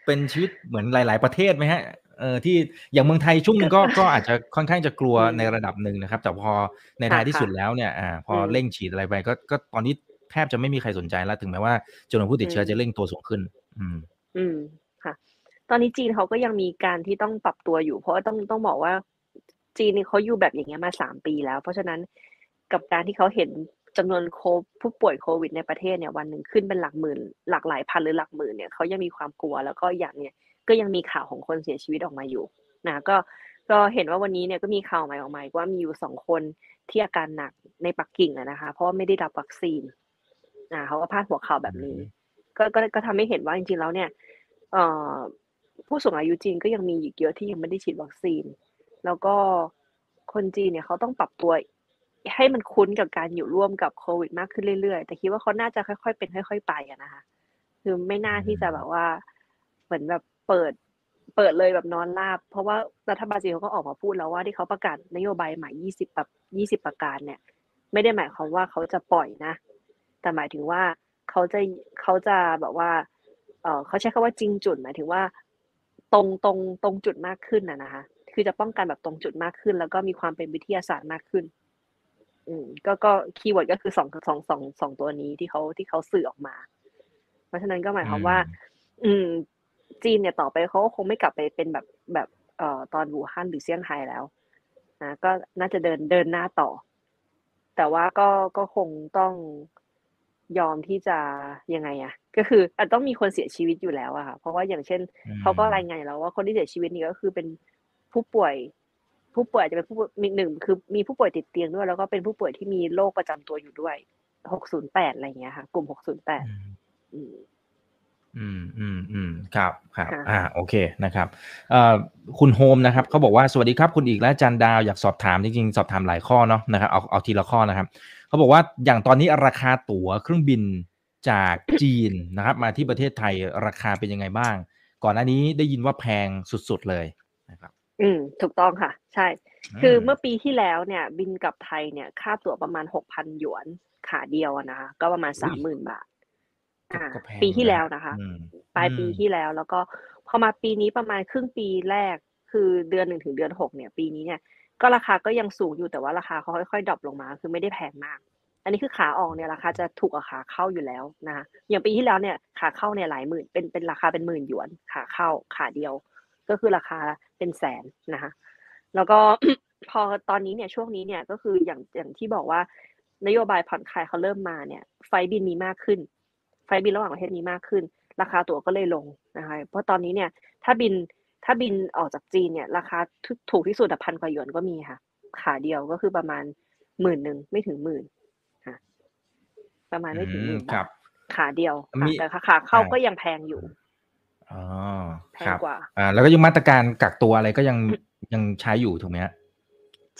เป็นชีวิตเหมือนหลาย ๆ ประเทศไหมฮะ เออที่อย่างเมืองไทยช่วงหนึงก็ก็อาจจะค่อนข้างจะกลัวอืมในระดับหนึ่งนะครับ แต่พอในท้ายที่ค่ะสุดแล้วเนี่ยอ่าพออมเร่งฉีดอะไรไปก็ก็ตอนนี้แทบจะไม่มีใครสนใจแล้วถึงแม้ว่าจำนวนผู้ติดเชื้ออืมจะเร่งตัวสูงขึ้น อืม อืมค่ะ ตอนนี้จีนเขาก็ยังมีการที่ต้องปรับตัวอยู่ เพราะว่าต้องต้องบอกว่าจีนนี่เขาอยู่แบบอย่างเงี้ยมาสามปีแล้ว เพราะฉะนั้นกับการที่เขาเห็นจำนวนโคผู้ป่วยโควิดในประเทศเนี่ยวันหนึ่งขึ้นเป็นหลักหมื่น หลักหลายพันหรือหลักหมื่นเนี่ยเขายังมีความกลัวแล้วก็อย่างเนี่ย ก็ยังมีข่าวของคนเสียชีวิตออกมาอยู่นะก็ก็เห็นว่าวันนี้เนี่ยก็มีข่าวใหม่ออกมาอีกว่ามีอยู่สองคนที่อาการหนักในปักกิ่งอะนะคะ เพราะว่าไม่ได้รับวัคซีนอ่าเขาก็พาดหัวข่าวแบบนี้ ก็ก็ก็ทำให้เห็นว่าจริงๆแล้วเนี่ยเอ่อผู้สูงอายุจีนก็ยังมีอีกเยอะที่ยังไม่ได้ฉีดวัคซีน แล้วก็คนจีนเนี่ยเขาต้องปรับตัวให้มันคุ้นกับการอยู่ร่วมกับโควิดมากขึ้นเรื่อยๆ แต่คิดว่าเขาน่าจะค่อยๆเป็นค่อย ๆ ไปอะนะคะ คือไม่น่าที่จะแบบว่าเหมือนแบบ เปิดเปิดเลยแบบนอนราบ เพราะว่ารัฐบาลจีนเขาก็ออกมาพูดแล้วว่าที่เขาประกาศนโยบายใหม่ยี่สิบแบบยี่สิบประการเนี่ย ไม่ได้หมายความว่าเขาจะปล่อยนะ แต่หมายถึงว่าเขาจะเขาจะแบบว่า เออเขาใช้คำว่าจริงจุดหมายถึงว่า ตรงตรงตรงจุดมากขึ้นนะนะคะ คือจะป้องกันแบบตรงจุดมากขึ้น แล้วก็มีความเป็นวิทยาศาสตร์มากขึ้น อืม ก็ก็keyword ก็คือสองสองสองสองตัวนี้ที่เขาที่เขาสื่อออกมา เพราะฉะนั้นก็หมายความว่า อืม จีนเนี่ยต่อไปเขาก็คงไม่กลับไปเป็นแบบแบบเอ่อตอนวูฮั่นหรือเซี่ยงไฮ้แล้วนะก็น่าจะเดินเดินหน้าต่อ แต่ว่าก็ก็คงต้องยอมที่จะยังไงอะก็คืออาจต้องมีคนเสียชีวิตอยู่แล้วอะค่ะเพราะว่าอย่างเช่นอืมเขาก็รายงานอยู่แล้วว่าคนที่เสียชีวิตนี่ก็คือเป็นผู้ป่วย ผู้ป่วยอาจจะเป็นผู้ป่วยมีหนึ่งคือมีผู้ป่วยติดเตียงด้วย แล้วก็เป็นผู้ป่วยที่มีโรคประจำตัวอยู่ด้วยหกศูนย์แปดอะไรอย่างเงี้ยค่ะ กลุ่มหกศูนย์แปด อืมอืมอืมอืมครับครับค่ะอ่าโอเคนะครับเอ่อคุณโฮมนะครับเขาบอกว่าสวัสดีครับคุณอีกและอาจันดาวอยากสอบถามจริงๆสอบถามหลายข้อเนาะนะครับเอาเอาทีละข้อนะครับเขาบอกว่าอย่างตอนนี้ราคาตั๋วเครื่องบินจากจีนนะครับ มาที่ประเทศไทยราคาเป็นยังไงบ้าง ก่อนหน้านี้ได้ยินว่าแพงสุดๆเลยนะครับ อืมถูกต้องค่ะ ใช่ คือเมื่อปีที่แล้วเนี่ย บินกลับไทยเนี่ย ค่าตั๋วประมาณหกพันหยวนขาเดียวอะนะคะก็ประมาณสามหมื่นบาท อ่าก็แพงปีที่นะแล้วนะคะ อืม ปลายปีอืมที่แล้ว แล้วก็พอมาปีนี้ประมาณครึ่งปีแรก คือเดือนหนึ่งถึงเดือนหกเนี่ย ปีนี้เนี่ย ก็ราคาก็ยังสูงอยู่ แต่ว่าราคาเขาค่อย ๆ ดรอปลงมา คือไม่ได้แพงมาก อันนี้คือขาออกเนี่ยราคาจะถูกกว่าขาเข้าอยู่แล้วนะคะ อย่างปีที่แล้วเนี่ย ขาเข้าเนี่ยหลายหมื่น เป็น เป็นราคาเป็นหมื่นหยวน ขาเข้าขาเดียว ก็คือราคาเป็นแสนนะคะ แล้วก็ พอตอนนี้เนี่ย ช่วงนี้เนี่ย ก็คืออย่าง อย่างที่บอกว่า นโยบายผ่อนคลายเขาเริ่มมาเนี่ย ไฟล์บินมีมากขึ้น ไฟล์บินระหว่างประเทศมีมากขึ้น ราคาตั๋วก็เลยลงนะคะเพราะตอนนี้เนี่ยถ้าบินถ้าบินออกจากจีนเนี่ยราคาถูกถูกที่สุดพันกว่าหยวนก็มีค่ะ ขาเดียวก็คือประมาณหมื่นหนึ่งไม่ถึงหมื่นค่ะประมาณไม่ถึงหมื่นอืมครับาทขาเดียวค่ะมีแต่ขาเข้าอ่าก็ยังแพงอยู่อ๋อแพคงรับกว่าอ่า แล้วก็ยังมาตรการกักตัวอะไรก็ยังยังใช้อยู่ถูกไหมฮะ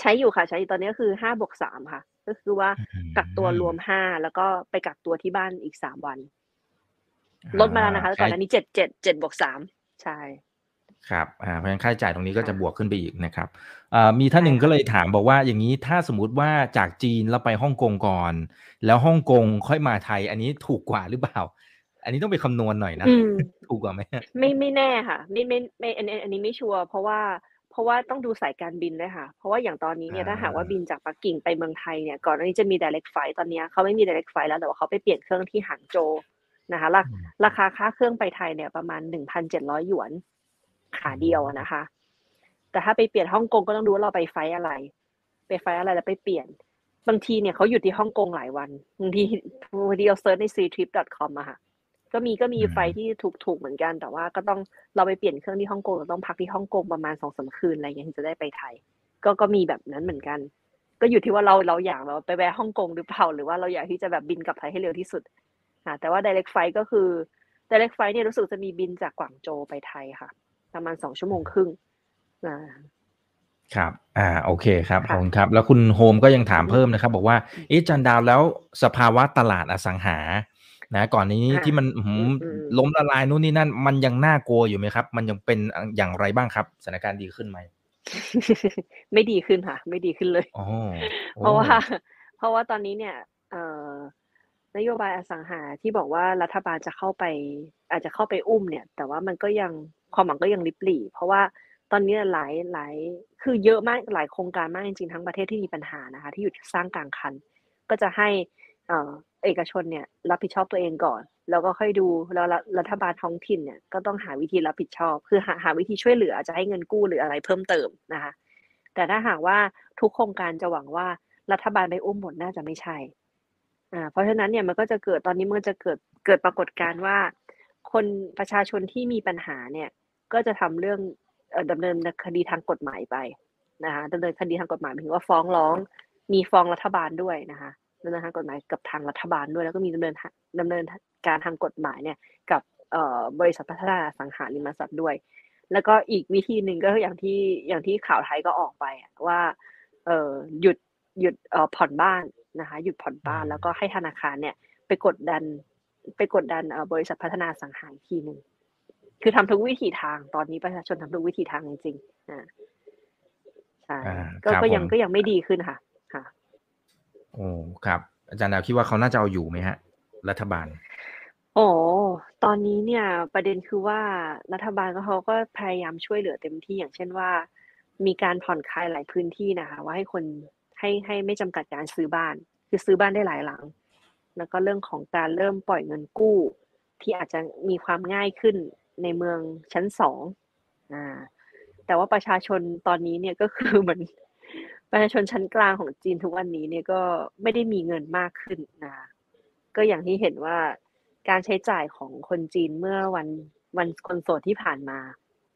ใช้อยู่ค่ะ ใช้อยู่ตอนนี้ก็คือห้าบวกสามค่ะ ก็คือว่าอืมกักตัวรวมห้าแล้วก็ไปกักตัวที่บ้านอีกสามวัน ลดมาแล้วนะคะอ่ก่อนหน้านี้เจ็ดเจ็ดเจ็ดบวกสามใช่ครับอ่าเพราะฉะนั้นค่าใช้จ่ายตรงนี้ก็จะค่ะบวกขึ้นไปอีกนะครับอ่ามีท่านหนึ่งใช่ค่ะก็เลยถามบอกว่าอย่างนี้ถ้าสมมุติว่าจากจีนแล้วไปฮ่องกงก่อน แล้วฮ่องกงค่อยมาไทย อันนี้ถูกกว่าหรือเปล่า อันนี้ต้องไปคำนวณหน่อยนะอืมถูกกว่าไหมไม่ไม่แน่ค่ะไม่ไม่ไม่อันนี้อันนี้ไม่ชัวร์เพราะว่าเพราะว่าต้องดูสายการบินด้วยค่ะ เพราะว่าอย่างตอนนี้เนี่ยอ่าถ้าหากว่าบินจากปักกิ่งไปเมืองไทยเนี่ยก่อนหน้านี้จะมี direct flight ตอนเนี้ยเขาไม่มี direct flight แล้วแต่ว่าเขาไปเปลี่ยนเครื่องที่หางโจว นะคะราราคาค่าเครื่องไปไทยเนี่ยประมาณหนึ่งพันเจ็ดร้อยหยวนขาเดียวอะนะคะ แต่ถ้าไปเปลี่ยนฮ่องกงก็ต้องดูว่าเราไปไฟล์อะไร ไปไฟล์อะไรแล้วไปเปลี่ยน บางทีเนี่ยเขาหยุดที่ฮ่องกงหลายวันบางทีบางทีเราเซิร์ชใน ctrip.com อะค่ะ ก็มีก็มีอืมไฟล์ที่ถูกถูกเหมือนกัน แต่ว่าก็ต้องเราไปเปลี่ยนเครื่องที่ฮ่องกงเราต้องพักที่ฮ่องกงประมาณสองสามคืนอะไรอย่างเงี้ยถึงจะได้ไปไทย ก็ก็มีแบบนั้นเหมือนกัน ก็อยู่ที่ว่าเราเราอยากแบบไปแวะฮ่องกงหรือเปล่าหรือว่าเราอยากที่จะแบบบินกลับไทยให้เร็วที่สุด อ่าแต่ว่า direct flight ก็คือ direct flight เนี่ยรู้สึกจะมีบินจากกวางโจวไปไทยค่ะ ประมาณสองชั่วโมงครึ่งอ่าครับ อ่า โอเคครับขค่ะอบคุณครับ แล้วคุณโฮมก็ยังถามอืมเพิ่มนะครับ บอกว่า เอ๊ะ จันดาวแล้วสภาวะตลาดอสังหา นะ ก่อนนี้อ่าที่มันอื้อหืออืมอืมล้มละลายนู่นนี่นั่น มันยังน่ากลัวอยู่ไหมครับ มันยังเป็นอย่างไรบ้างครับ สถานการณ์ดีขึ้นไหม ไม่ดีขึ้นค่ะ ไม่ดีขึ้นเลยอ๋อโอ้เพราะว่า เพราะว่าตอนนี้เนี่ย เอ่อ นโยบายอสังหาที่บอกว่ารัฐบาลจะเข้าไป อาจจะเข้าไปอุ้มเนี่ย แต่ว่ามันก็ยังความหวังก็ยังลิบหลี่ เพราะว่าตอนนี้หลายหลายคือเยอะมากหลายโครงการมากจริงๆทั้งประเทศที่มีปัญหานะคะ ที่หยุดสร้างกลางคัน ก็จะให้เอ่อเอกชนเนี่ยรับผิดชอบตัวเองก่อน แล้วก็ค่อยดูแล้วรัฐบาลท้องถิ่นเนี่ยก็ต้องหาวิธีรับผิดชอบ คือหาหาวิธีช่วยเหลือจจะให้เงินกู้หรืออะไรเพิ่มเติมนะคะ แต่ถ้าหากว่าทุกโครงการจะหวังว่ารัฐบาลไปอุ้มหมดน่าจะไม่ใช่ อ่าเพราะฉะนั้นเนี่ยมันก็จะเกิดตอนนี้มันจะเกิดเกิดปรากฏการณ์ว่า คนประชาชนที่มีปัญหาเนี่ย ก็จะทำเรื่องเอ่อดำเนินคดีทางกฎหมายไปนะคะดำเนินคดีทางกฎหมายหมายถึงว่าฟ้องร้อง มีฟ้องรัฐบาลด้วยนะคะดำเนินทางกฎหมายกับทางรัฐบาลด้วย แล้วก็มีดำเนินทางดำเนินการทางกฎหมายเนี่ย กับบริษัทพัฒนาสังหาริมทรัพย์ด้วย แล้วก็อีกวิธีหนึ่งก็อย่างที่อย่างที่ข่าวไทยก็ออกไปว่า เออหยุดหยุดผ่อนบ้าน นะคะหยุดผ่อนบ้านอืมแล้วก็ให้ธนาคารเนี่ยไปกดดันไปกดดันเอ่อบริษัทพัฒนาอสังหาอีกทีหนึ่งคือทำทุกวิธีทางตอนนี้ประชาชนทำทุกวิธีทางจริงๆอ่าใช่อ่าก็ครับก็ยังผมก็ยังไม่ดีขึ้นค่ะค่ะโอ้ครับ อาจารย์ดาวคิดว่าเขาน่าจะเอาอยู่ไหมฮะ รัฐบาล โอ้ตอนนี้เนี่ย ประเด็นคือว่ารัฐบาลก็เขาก็พยายามช่วยเหลือเต็มที่อย่างเช่นว่า มีการผ่อนคลายหลายพื้นที่นะคะ ว่าให้คน ให้ให้ไม่จำกัดการซื้อบ้าน คือซื้อบ้านได้หลายหลัง แล้วก็เรื่องของการเริ่มปล่อยเงินกู้ ที่อาจจะมีความง่ายขึ้นในเมืองชั้นสองอ่าแต่ว่าประชาชนตอนนี้เนี่ยก็คือเหมือนประชาชนชั้นกลางของจีนทุกวันนี้เนี่ยก็ไม่ได้มีเงินมากขึ้นนะคะก็อย่างที่เห็นว่าการใช้จ่ายของคนจีนเมื่อวันวันคนโสดที่ผ่านมา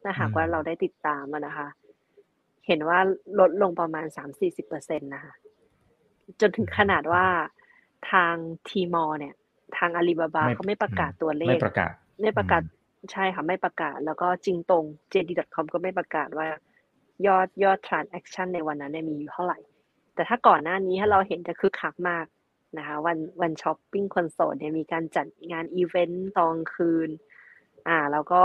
ถ้าหากอืมว่าเราได้ติดตามอะนะคะ เห็นว่าลดลงประมาณสามสี่สิบเปอร์เซ็นตนะคะจนถึงขนาดว่าทางทีมอเนี่ย ทางอาลีบาบาไม่เขาไม่ประกาศตัวเลไม่ขประกาศไม่ประกาศอืมใช่ค่ะไม่ประกาศ แล้วก็จริงตรง JD.com ก็ไม่ประกาศว่ายอดยอด transaction ในวันนั้นเนี่ยมีอยู่เท่าไหร่ แต่ถ้าก่อนหน้านี้ถ้าเราเห็นจะคึกคักมากนะคะวันวันช้อปปิ้งคอนโซลเนี่ยมีการจัดงานอีเวนต์ตอนคืน อ่า แล้วก็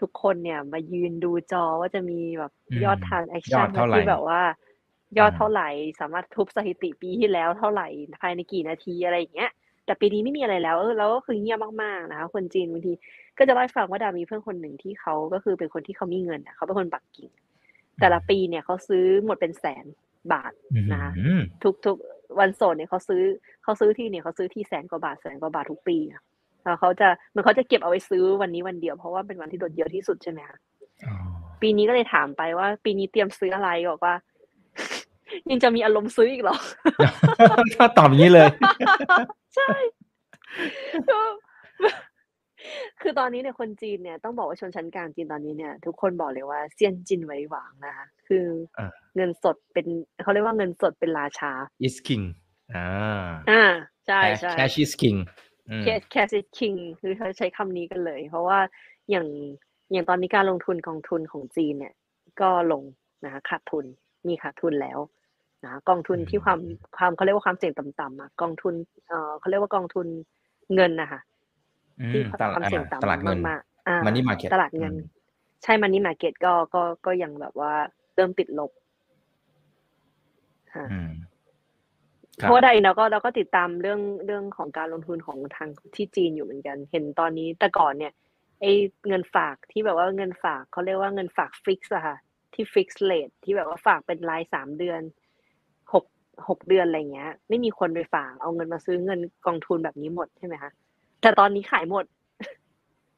ทุกคนเนี่ยมายืนดูจอว่าจะมีแบบอืมยอดทางแอคยอชั่นดเท่าไหร่ที่แบบว่า ยอดอ่าเท่าไหร่สามารถทุบสถิติปีที่แล้วเท่าไหร่ภายในกี่นาทีอะไรอย่างเงี้ยแต่ปีนี้ไม่มีอะไรแล้วเออแล้วก็คือเงียบมากๆนะคะคนจีนบางทีก็จะเล่าให้ฟังว่าดามีเพื่อนคนหนึ่งที่เขาก็คือเป็นคนที่เขามีเงินอะเขาเป็นคนปักกิ่ง แต่ละปีเนี่ยเขาซื้อหมดเป็นแสนบาทนะคะอืมทุกทุกวันโสดเนี่ยเขาซื้อเขาซื้อที่เนี่ยเขาซื้อที่แสนกว่าบาทแสนกว่าบาททุกปีอะ แล้วเขาจะเหมันเขาจะเก็บเอาไว้ซื้อวันนี้วันเดียวเพราะว่าเป็นวันที่โดดเดียวที่สุดใช่ไหมคะอ๋อปีนี้ก็เลยถามไปว่า ปีนี้เตรียมซื้ออะไรบอกว่า ยังจะมีอารมณ์ซื้ออีกเหรอถ้าตอบอย่างนี้เลย ใช่ก็คือตอนนี้เนี่ยคนจีนเนี่ยต้องบอกว่าชนชั้นกลางจีนตอนนี้เนี่ย ทุกคนบอกเลยว่าเซียนจินไว้หวังนะคะคืออ่าเงินสดเป็นเขาเรียกว่าเงินสดเป็นราชา is king อ่าอ่าใช่ใช่ cash is king อืม cash cash is king คือเขาใช้คำนี้กันเลย เพราะว่าอย่างอย่างตอนนี้การลงทุนกองทุนของจีนเนี่ย ก็ลงนะคะขาดทุนมีขาดทุนแล้วนะคะกองทุนที่ความความเขาเรียกว่าความเสี่ยงต่ำๆอะกองทุนเอ่อเขาเรียกว่ากองทุนเงินนะคะอืที่มตลาดความเสี่ยงอ่าต่ำตลาดเงินมากๆอ่า Money market ตลาดเงินอืมใช่มันนี่มาเก็ตก็ก็ก็ยังแบบว่าเริ่มติดลบค่ะอืมค เพรับราะว่าใดเราก็เราก็ติดตามเรื่องเรื่องของการลงทุนของทางที่จีนอยู่เหมือนกัน เห็นตอนนี้แต่ก่อนเนี่ยไอ้เงินฝากที่แบบว่าเงินฝากเขาเรียกว่าเงินฝากฟิกซ์อะค่ะที่ฟิกซ์เลทที่แบบว่าฝากเป็นรายสามเดือนหกหกเดือนอะไรเงี้ย ไม่มีคนไปฝากเอาเงินมาซื้อเงินกองทุนแบบนี้หมดใช่ไหมคะแต่ตอนนี้ขายหมด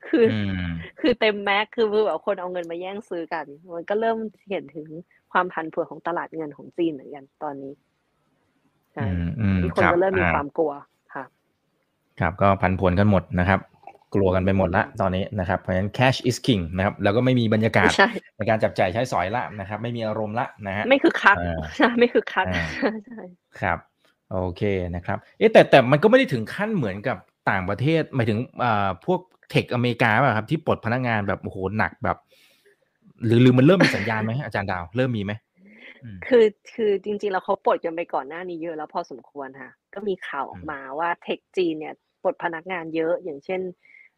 คือออืมคือเต็มแม็กคือแบบคนเอาเงินมาแย่งซื้อกัน มันก็เริ่มเห็นถึงความผันผวนของตลาดเงินของจีนเหมือนกันตอนนี้ใช่อืมอืมมีคนรับก็เริ่มมีอ่ความกลัวค่ะ ครับก็พันผวนกันหมดนะครับ กลัวกันไปหมดละตอนนี้นะครับเพราะฉะนั้น cash is king นะครับ แล้วก็ไม่มีบรรยากาศใช่ในการจับจ่ายใช้สอยละนะครับ ไม่มีอารมณ์ละนะฮะไม่คือคักอ่าใช่ไม่คือคักอ่าใช่ครับโอเคนะครับ เอ๊ะแต่แต่มันก็ไม่ได้ถึงขั้นเหมือนกับต่างประเทศหมายถึงอ่าพวกเทคอเมริกาป่ะครับที่ปลดพนักงานแบบโอ้โหหนักแบบ หรือหรือมันเริ่มมีสัญญาณไหมอาจารย์ดาวเริ่มมีไหมอืม คือคือจริงๆแล้วเขาปลดกันไปก่อนหน้านี้เยอะแล้วพอสมควรค่ะ ก็มีข่าวออกมาว่าเทคจีนเนี่ยปลดพนักงานเยอะอย่างเช่น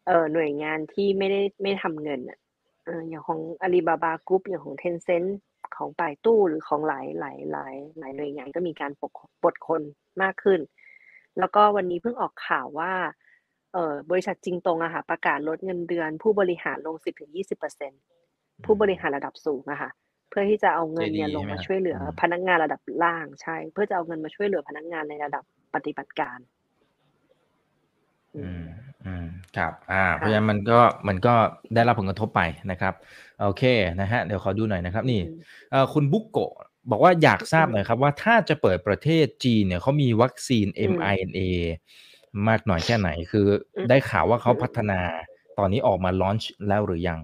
เอ่อหน่วยงานที่ไม่ได้ไม่ทำเงินอะเอออย่างของอาลีบาบากรุ๊ปอย่างของเทนเซ็นของป่ายตู้หรือของหลายหลายหลายหลายหน่วยงานก็มีการปลดปลดคนมากขึ้น แล้วก็วันนี้เพิ่งออกข่าวว่าเอ่อบริษัทจริงตรงอะค่ะประกาศลดเงินเดือน ผู้บริหารลง 10-20%ผู้บริหารระดับสูงอะค่ะ เพื่อที่จะเอาเงินเนี่ย JD ลงมาใช่ไหมช่วยเหลืออมพนักงานระดับล่างใช่ เพื่อจะเอาเงินมาช่วยเหลือพนักงานในระดับปฏิบัติการ อืมอืมครับ อ่า เพราะฉะนั้นมันก็มันก็ได้รับผลกระทบไปนะครับ โอเคนะฮะเดี๋ยวขอดูหน่อยนะครับ นี่อืมเอ่อคุณบุกโกะบอกว่าอยากทราบหน่อยครับ ว่าถ้าจะเปิดประเทศจีนเนี่ยเขามีวัคซีนอืม mRNA มากหน่อยแค่ไหน คืออมได้ข่าวว่าเขาอืมพัฒนาตอนนี้ออกมาลอนช์แล้วหรือยัง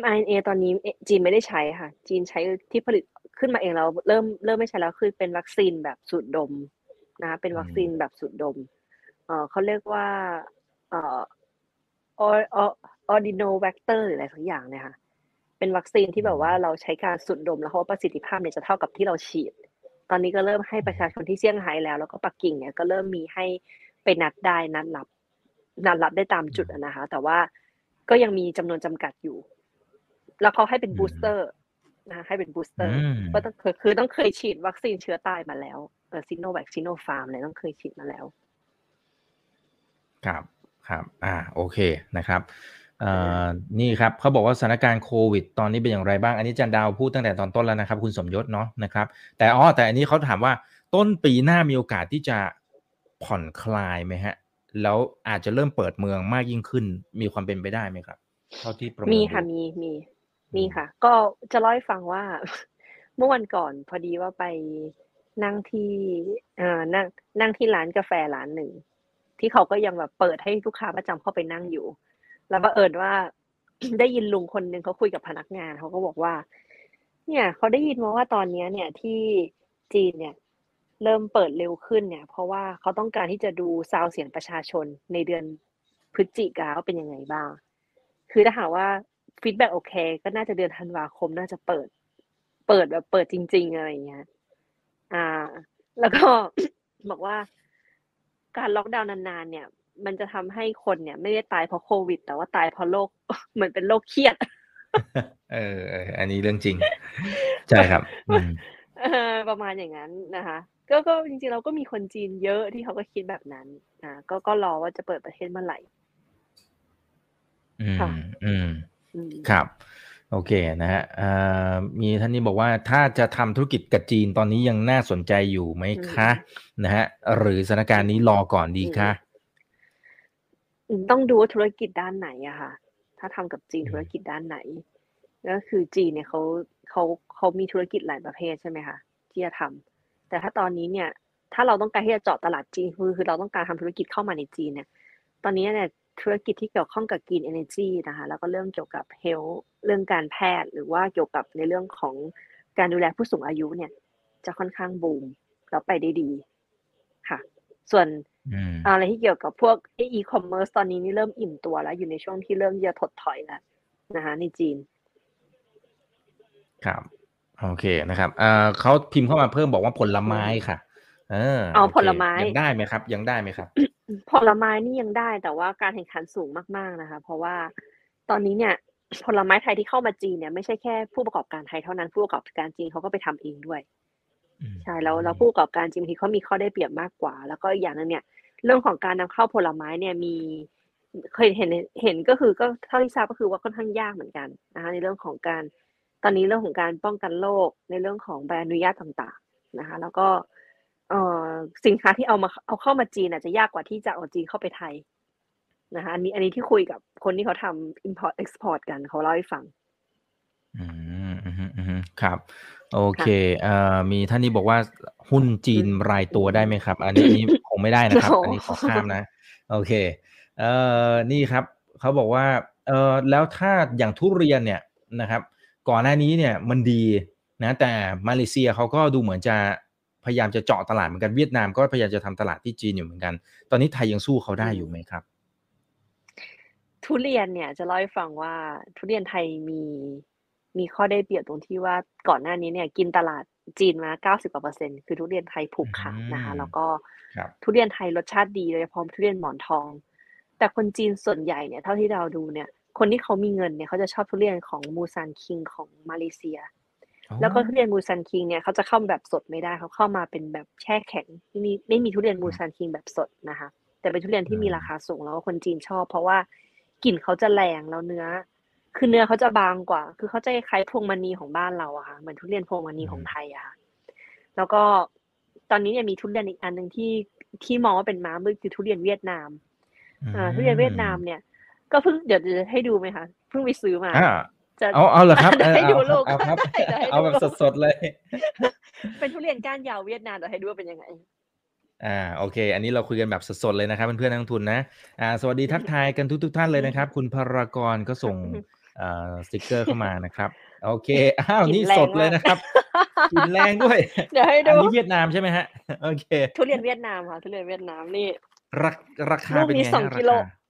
mRNA ตอนนี้เอ่อจีนไม่ได้ใช้ค่ะ จีนใช้ที่ผลิตขึ้นมาเองแล้วเริ่มเริ่มไม่ใช้แล้วคือเป็นวัคซีนแบบสูดดมนะคะเป็นวัคซีนแบบสูดดมเอ่อเขาเรียกว่าเอ่อ or- or- ordinowactor หรืออะไรสักอย่างเนี่ยค่ะเป็นวัคซีนที่แบบว่าเราใช้การสูดดม แล้วเพราะว่าประสิทธิภาพเนี่ยจะเท่ากับที่เราฉีด ตอนนี้ก็เริ่มให้ประชาชนที่เซี่ยงไฮ้แล้วแล้วก็ปักกิ่งเนี่ยก็เริ่มมีให้ไปนัดได้นัดรับนัดรับได้ตามจุดอะนะคะ แต่ว่าก็ยังมีจำนวนจำกัดอยู่ แล้วเขาให้เป็นอืม booster นะคะให้เป็น booster อืมก็ต้องคือคือต้องเคยฉีดวัคซีนเชื้อตายมาแล้วเออซิโนแวคซิโนฟาร์มอะไรต้องเคยฉีดมาแล้ว ครับครับอ่าโอเคนะครับเอ่อนี่ครับเขาบอกว่าสถานการณ์โควิด ตอนนี้เป็นอย่างไรบ้าง อันนี้อาจารย์ดาวพูดตั้งแต่ตอนต้นแล้วนะครับ คุณสมยศเนาะนะครับ แต่อ๋อแต่อันนี้เขาถามว่าต้นปีหน้ามีโอกาสที่จะผ่อนคลายไหมฮะ แล้วอาจจะเริ่มเปิดเมืองมากยิ่งขึ้น มีความเป็นไปได้ไหมครับ เท่าที่ประเมินมีดูค่ะมีมีอื มมีค่ะ ก็จะเล่าให้ฟังว่า เมื่อวันก่อนพอดีว่าไปนั่งที่เอ่อนั่งนั่งที่ร้านกาแฟร้านหนึ่ง ที่เขาก็ยังแบบเปิดให้ลูกค้าประจำเข้าไปนั่งอยู่ แล้วบังเอิญว่าได้ยินลุงคนหนึ่งเขาคุยกับพนักงานเขาก็บอกว่า เนี่ยเขาได้ยินมาว่าตอนเนี้ย เนี่ยที่จีนเนี่ย เริ่มเปิดเร็วขึ้นเนี่ย เพราะว่าเขาต้องการที่จะดู sound เสียงประชาชนในเดือนพฤศจิกาว่าเป็นยังไงบ้าง คือถ้าหากว่า feedback โอเค ก็น่าจะเดือนธันวาคมน่าจะเปิด เปิดแบบเปิดจริง ๆ อะไรอย่างเงี้ย อ่า แล้วก็บอกว่า การล็อกดาวน์นานๆเนี่ย มันจะทำให้คนเนี่ย ไม่ได้ตายเพราะโควิด แต่ว่าตายเพราะโรคเหมือนเป็นโรคเครียด เออเอออันนี้เรื่องจริง ใช่ครับอืมเออประมาณอย่างนั้นนะคะ ก็ก็จริงๆเราก็มีคนจีนเยอะที่เขาก็คิดแบบนั้นนะก็ก็รอว่าจะเปิดประเทศเมื่อไหร่อืมค่ะอืมอืม ครับโอเคนะฮะเอ่อมีท่านนี้บอกว่าถ้าจะทำธุรกิจกับจีนตอนนี้ยังน่าสนใจอยู่ไหมคะนะฮะหรือสถานการณ์นี้รอก่อนดีคะอืมต้องดูว่าธุรกิจด้านไหนอะค่ะ ถ้าทำกับจีนอืมธุรกิจด้านไหน ก็คือจีนเนี่ยเขาเขาเขามีธุรกิจหลายประเภทใช่ไหมคะที่จะทำแต่ถ้าตอนนี้เนี่ย ถ้าเราต้องการที่จะเจาะตลาดจีนคือคือเราต้องการทำธุรกิจเข้ามาในจีนเนี่ย ตอนนี้เนี่ย ธุรกิจที่เกี่ยวข้องกับ Green Energy นะคะแล้วก็เรื่องเกี่ยวกับ Health เรื่องการแพทย์ หรือว่าเกี่ยวกับในเรื่องของการดูแลผู้สูงอายุเนี่ย จะค่อนข้างบูมแล้วไปได้ดีค่ะ ส่วนอืมอะไรที่เกี่ยวกับพวกอีคอมเมิร์ซตอนนี้นี่เริ่มอิ่มตัวแล้ว อยู่ในช่วงที่เริ่มที่จะถดถอยแล้วนะคะในจีน ครับ โอเคนะครับเอ่อเขาพิมพ์เข้ามาเพิ่มบอกว่าผลไม้ค่ะเออเอาโคผลไม้ยังได้ไหมครับ ยังได้ไหมครับ ผลไม้นี่ยังได้แต่ว่าการแข่งขันสูงมากๆนะคะ เพราะว่าตอนนี้เนี่ยผลไม้ไทยที่เข้ามาจีนเนี่ยไม่ใช่แค่ผู้ประกอบการไทยเท่านั้นผู้ประกอบการจีนเขาก็ไปทำเองด้วยใช่แล้วแล้วผู้ประกอบการจีนบางทีเขามีข้อได้เปรียบมากกว่า แล้วก็อีกอย่างหนึงเนี่ย เรื่องของการนำเข้าผลไม้เนี่ยมีเคยเห็นเห็นก็คือก็เท่าที่ทราบก็คือว่าค่อนข้างยากเหมือนกันนะคะในเรื่องของการตอนนี้เรื่องของการป้องกันโรคในเรื่องของใบอนุญาตต่าง ๆนะคะ แล้วก็ เอ่อสินค้าที่เอามาเอาเข้ามาจีนอาจจะยากกว่าที่จะเอาจีนเข้าไปไทยนะคะอันนี้อันนี้ที่คุยกับคนที่เขาทำ import export กันเขาเล่าให้ฟัง อืมอืมอืมอืมครับ โอเคเอ่อมีท่านนี้บอกว่าหุ้นจีนรายตัวได้ไหมครับ อันนี้อันนี้คงไม่ได้นะครับโอ้อันนี้ขอข้ามนะ โอเค เอ่อนี่ครับเขาบอกว่า เอ่อแล้วถ้าอย่างทุเรียนเนี่ยนะครับ ก่อนหน้านี้เนี่ยมันดีนะ แต่มาเลเซียเขาก็ดูเหมือนจะ พยายามจะเจาะตลาดเหมือนกันเวียดนามก็พยายามจะทำตลาดที่จีนอยู่เหมือนกัน ตอนนี้ไทยยังสู้เขาได้อยู่ไหมครับ ทุเรียนเนี่ยจะเล่าให้ฟังว่าทุเรียนไทยมีมีข้อได้เปรียบตรงที่ว่าก่อนหน้านี้เนี่ยกินตลาดจีนมา 90กว่าเปอร์เซ็นต์คือทุเรียนไทยผูกขาดนะคะอืมแล้วก็ครับทุเรียนไทยรสชาติดีโดยเฉพาะทุเรียนหมอนทอง แต่คนจีนส่วนใหญ่เนี่ยเท่าที่เราดูเนี่ย คนที่เขามีเงินเนี่ยเขาจะชอบทุเรียนของมูซันคิงของมาเลเซีย แล้วก็ทุเรียนมูซันคิงเนี่ยเขาจะเข้าแบบสดไม่ได้ เขาเข้ามาเป็นแบบแช่แข็ง ไม่มีไม่มีทุเรียนมูซันคิงแบบสดนะคะ แต่เป็นทุเรียนที่มีราคาสูง แล้วก็คนจีนชอบ เพราะว่ากลิ่นเขาจะแรงแล้วเนื้อ คือเนื้อเขาจะบางกว่า คือเขาจะคล้ายๆพวงมณีของบ้านเราอะค่ะ เหมือนทุเรียนพวงมณีของไทยอะค่ะ แล้วก็ตอนนี้เนี่ยมีทุเรียนอีกอันหนึ่งที่ที่มองว่าเป็นม้ามืดคือทุเรียนเวียดนามอ่า ทุเรียนเวียดนามเนี่ย ก็เพิ่งเดี๋ยวจะให้ดูไหมคะ เพิ่งไปซื้อมา อ่า จะเอาเอาเหรอครับเดี๋ยวให้เออดูลูกเอาครับเดี๋ยวให้ดูเอาแบบลูกสดๆเลย เป็นทุเรียนก้านยาวเวียดนามเดี๋ยวให้ดูว่าเป็นยังไงอ่าโอเค อันนี้เราคุยกันแบบสดๆเลยนะครับเพื่อนๆนักลงทุนนะอ่าสวัสดีทักทายกันทุกๆท่านเลยนะครับ คุณพารากรก็ส่งอ่าสติกเกอร์เข้ามานะครับ โอเคอ้าวกลิ่นนี่แรงสดเลยมากนะครับกลินแรงด้วยเดี๋ยวให้อันดูนี้เวียดนามใช่ไหมฮะโอเค ทุเรียนเวียดนามค่ะทุเรียนเวียดนามนี่ราราคาลูกเป็นนี้ไงสองฮะรากิโลคา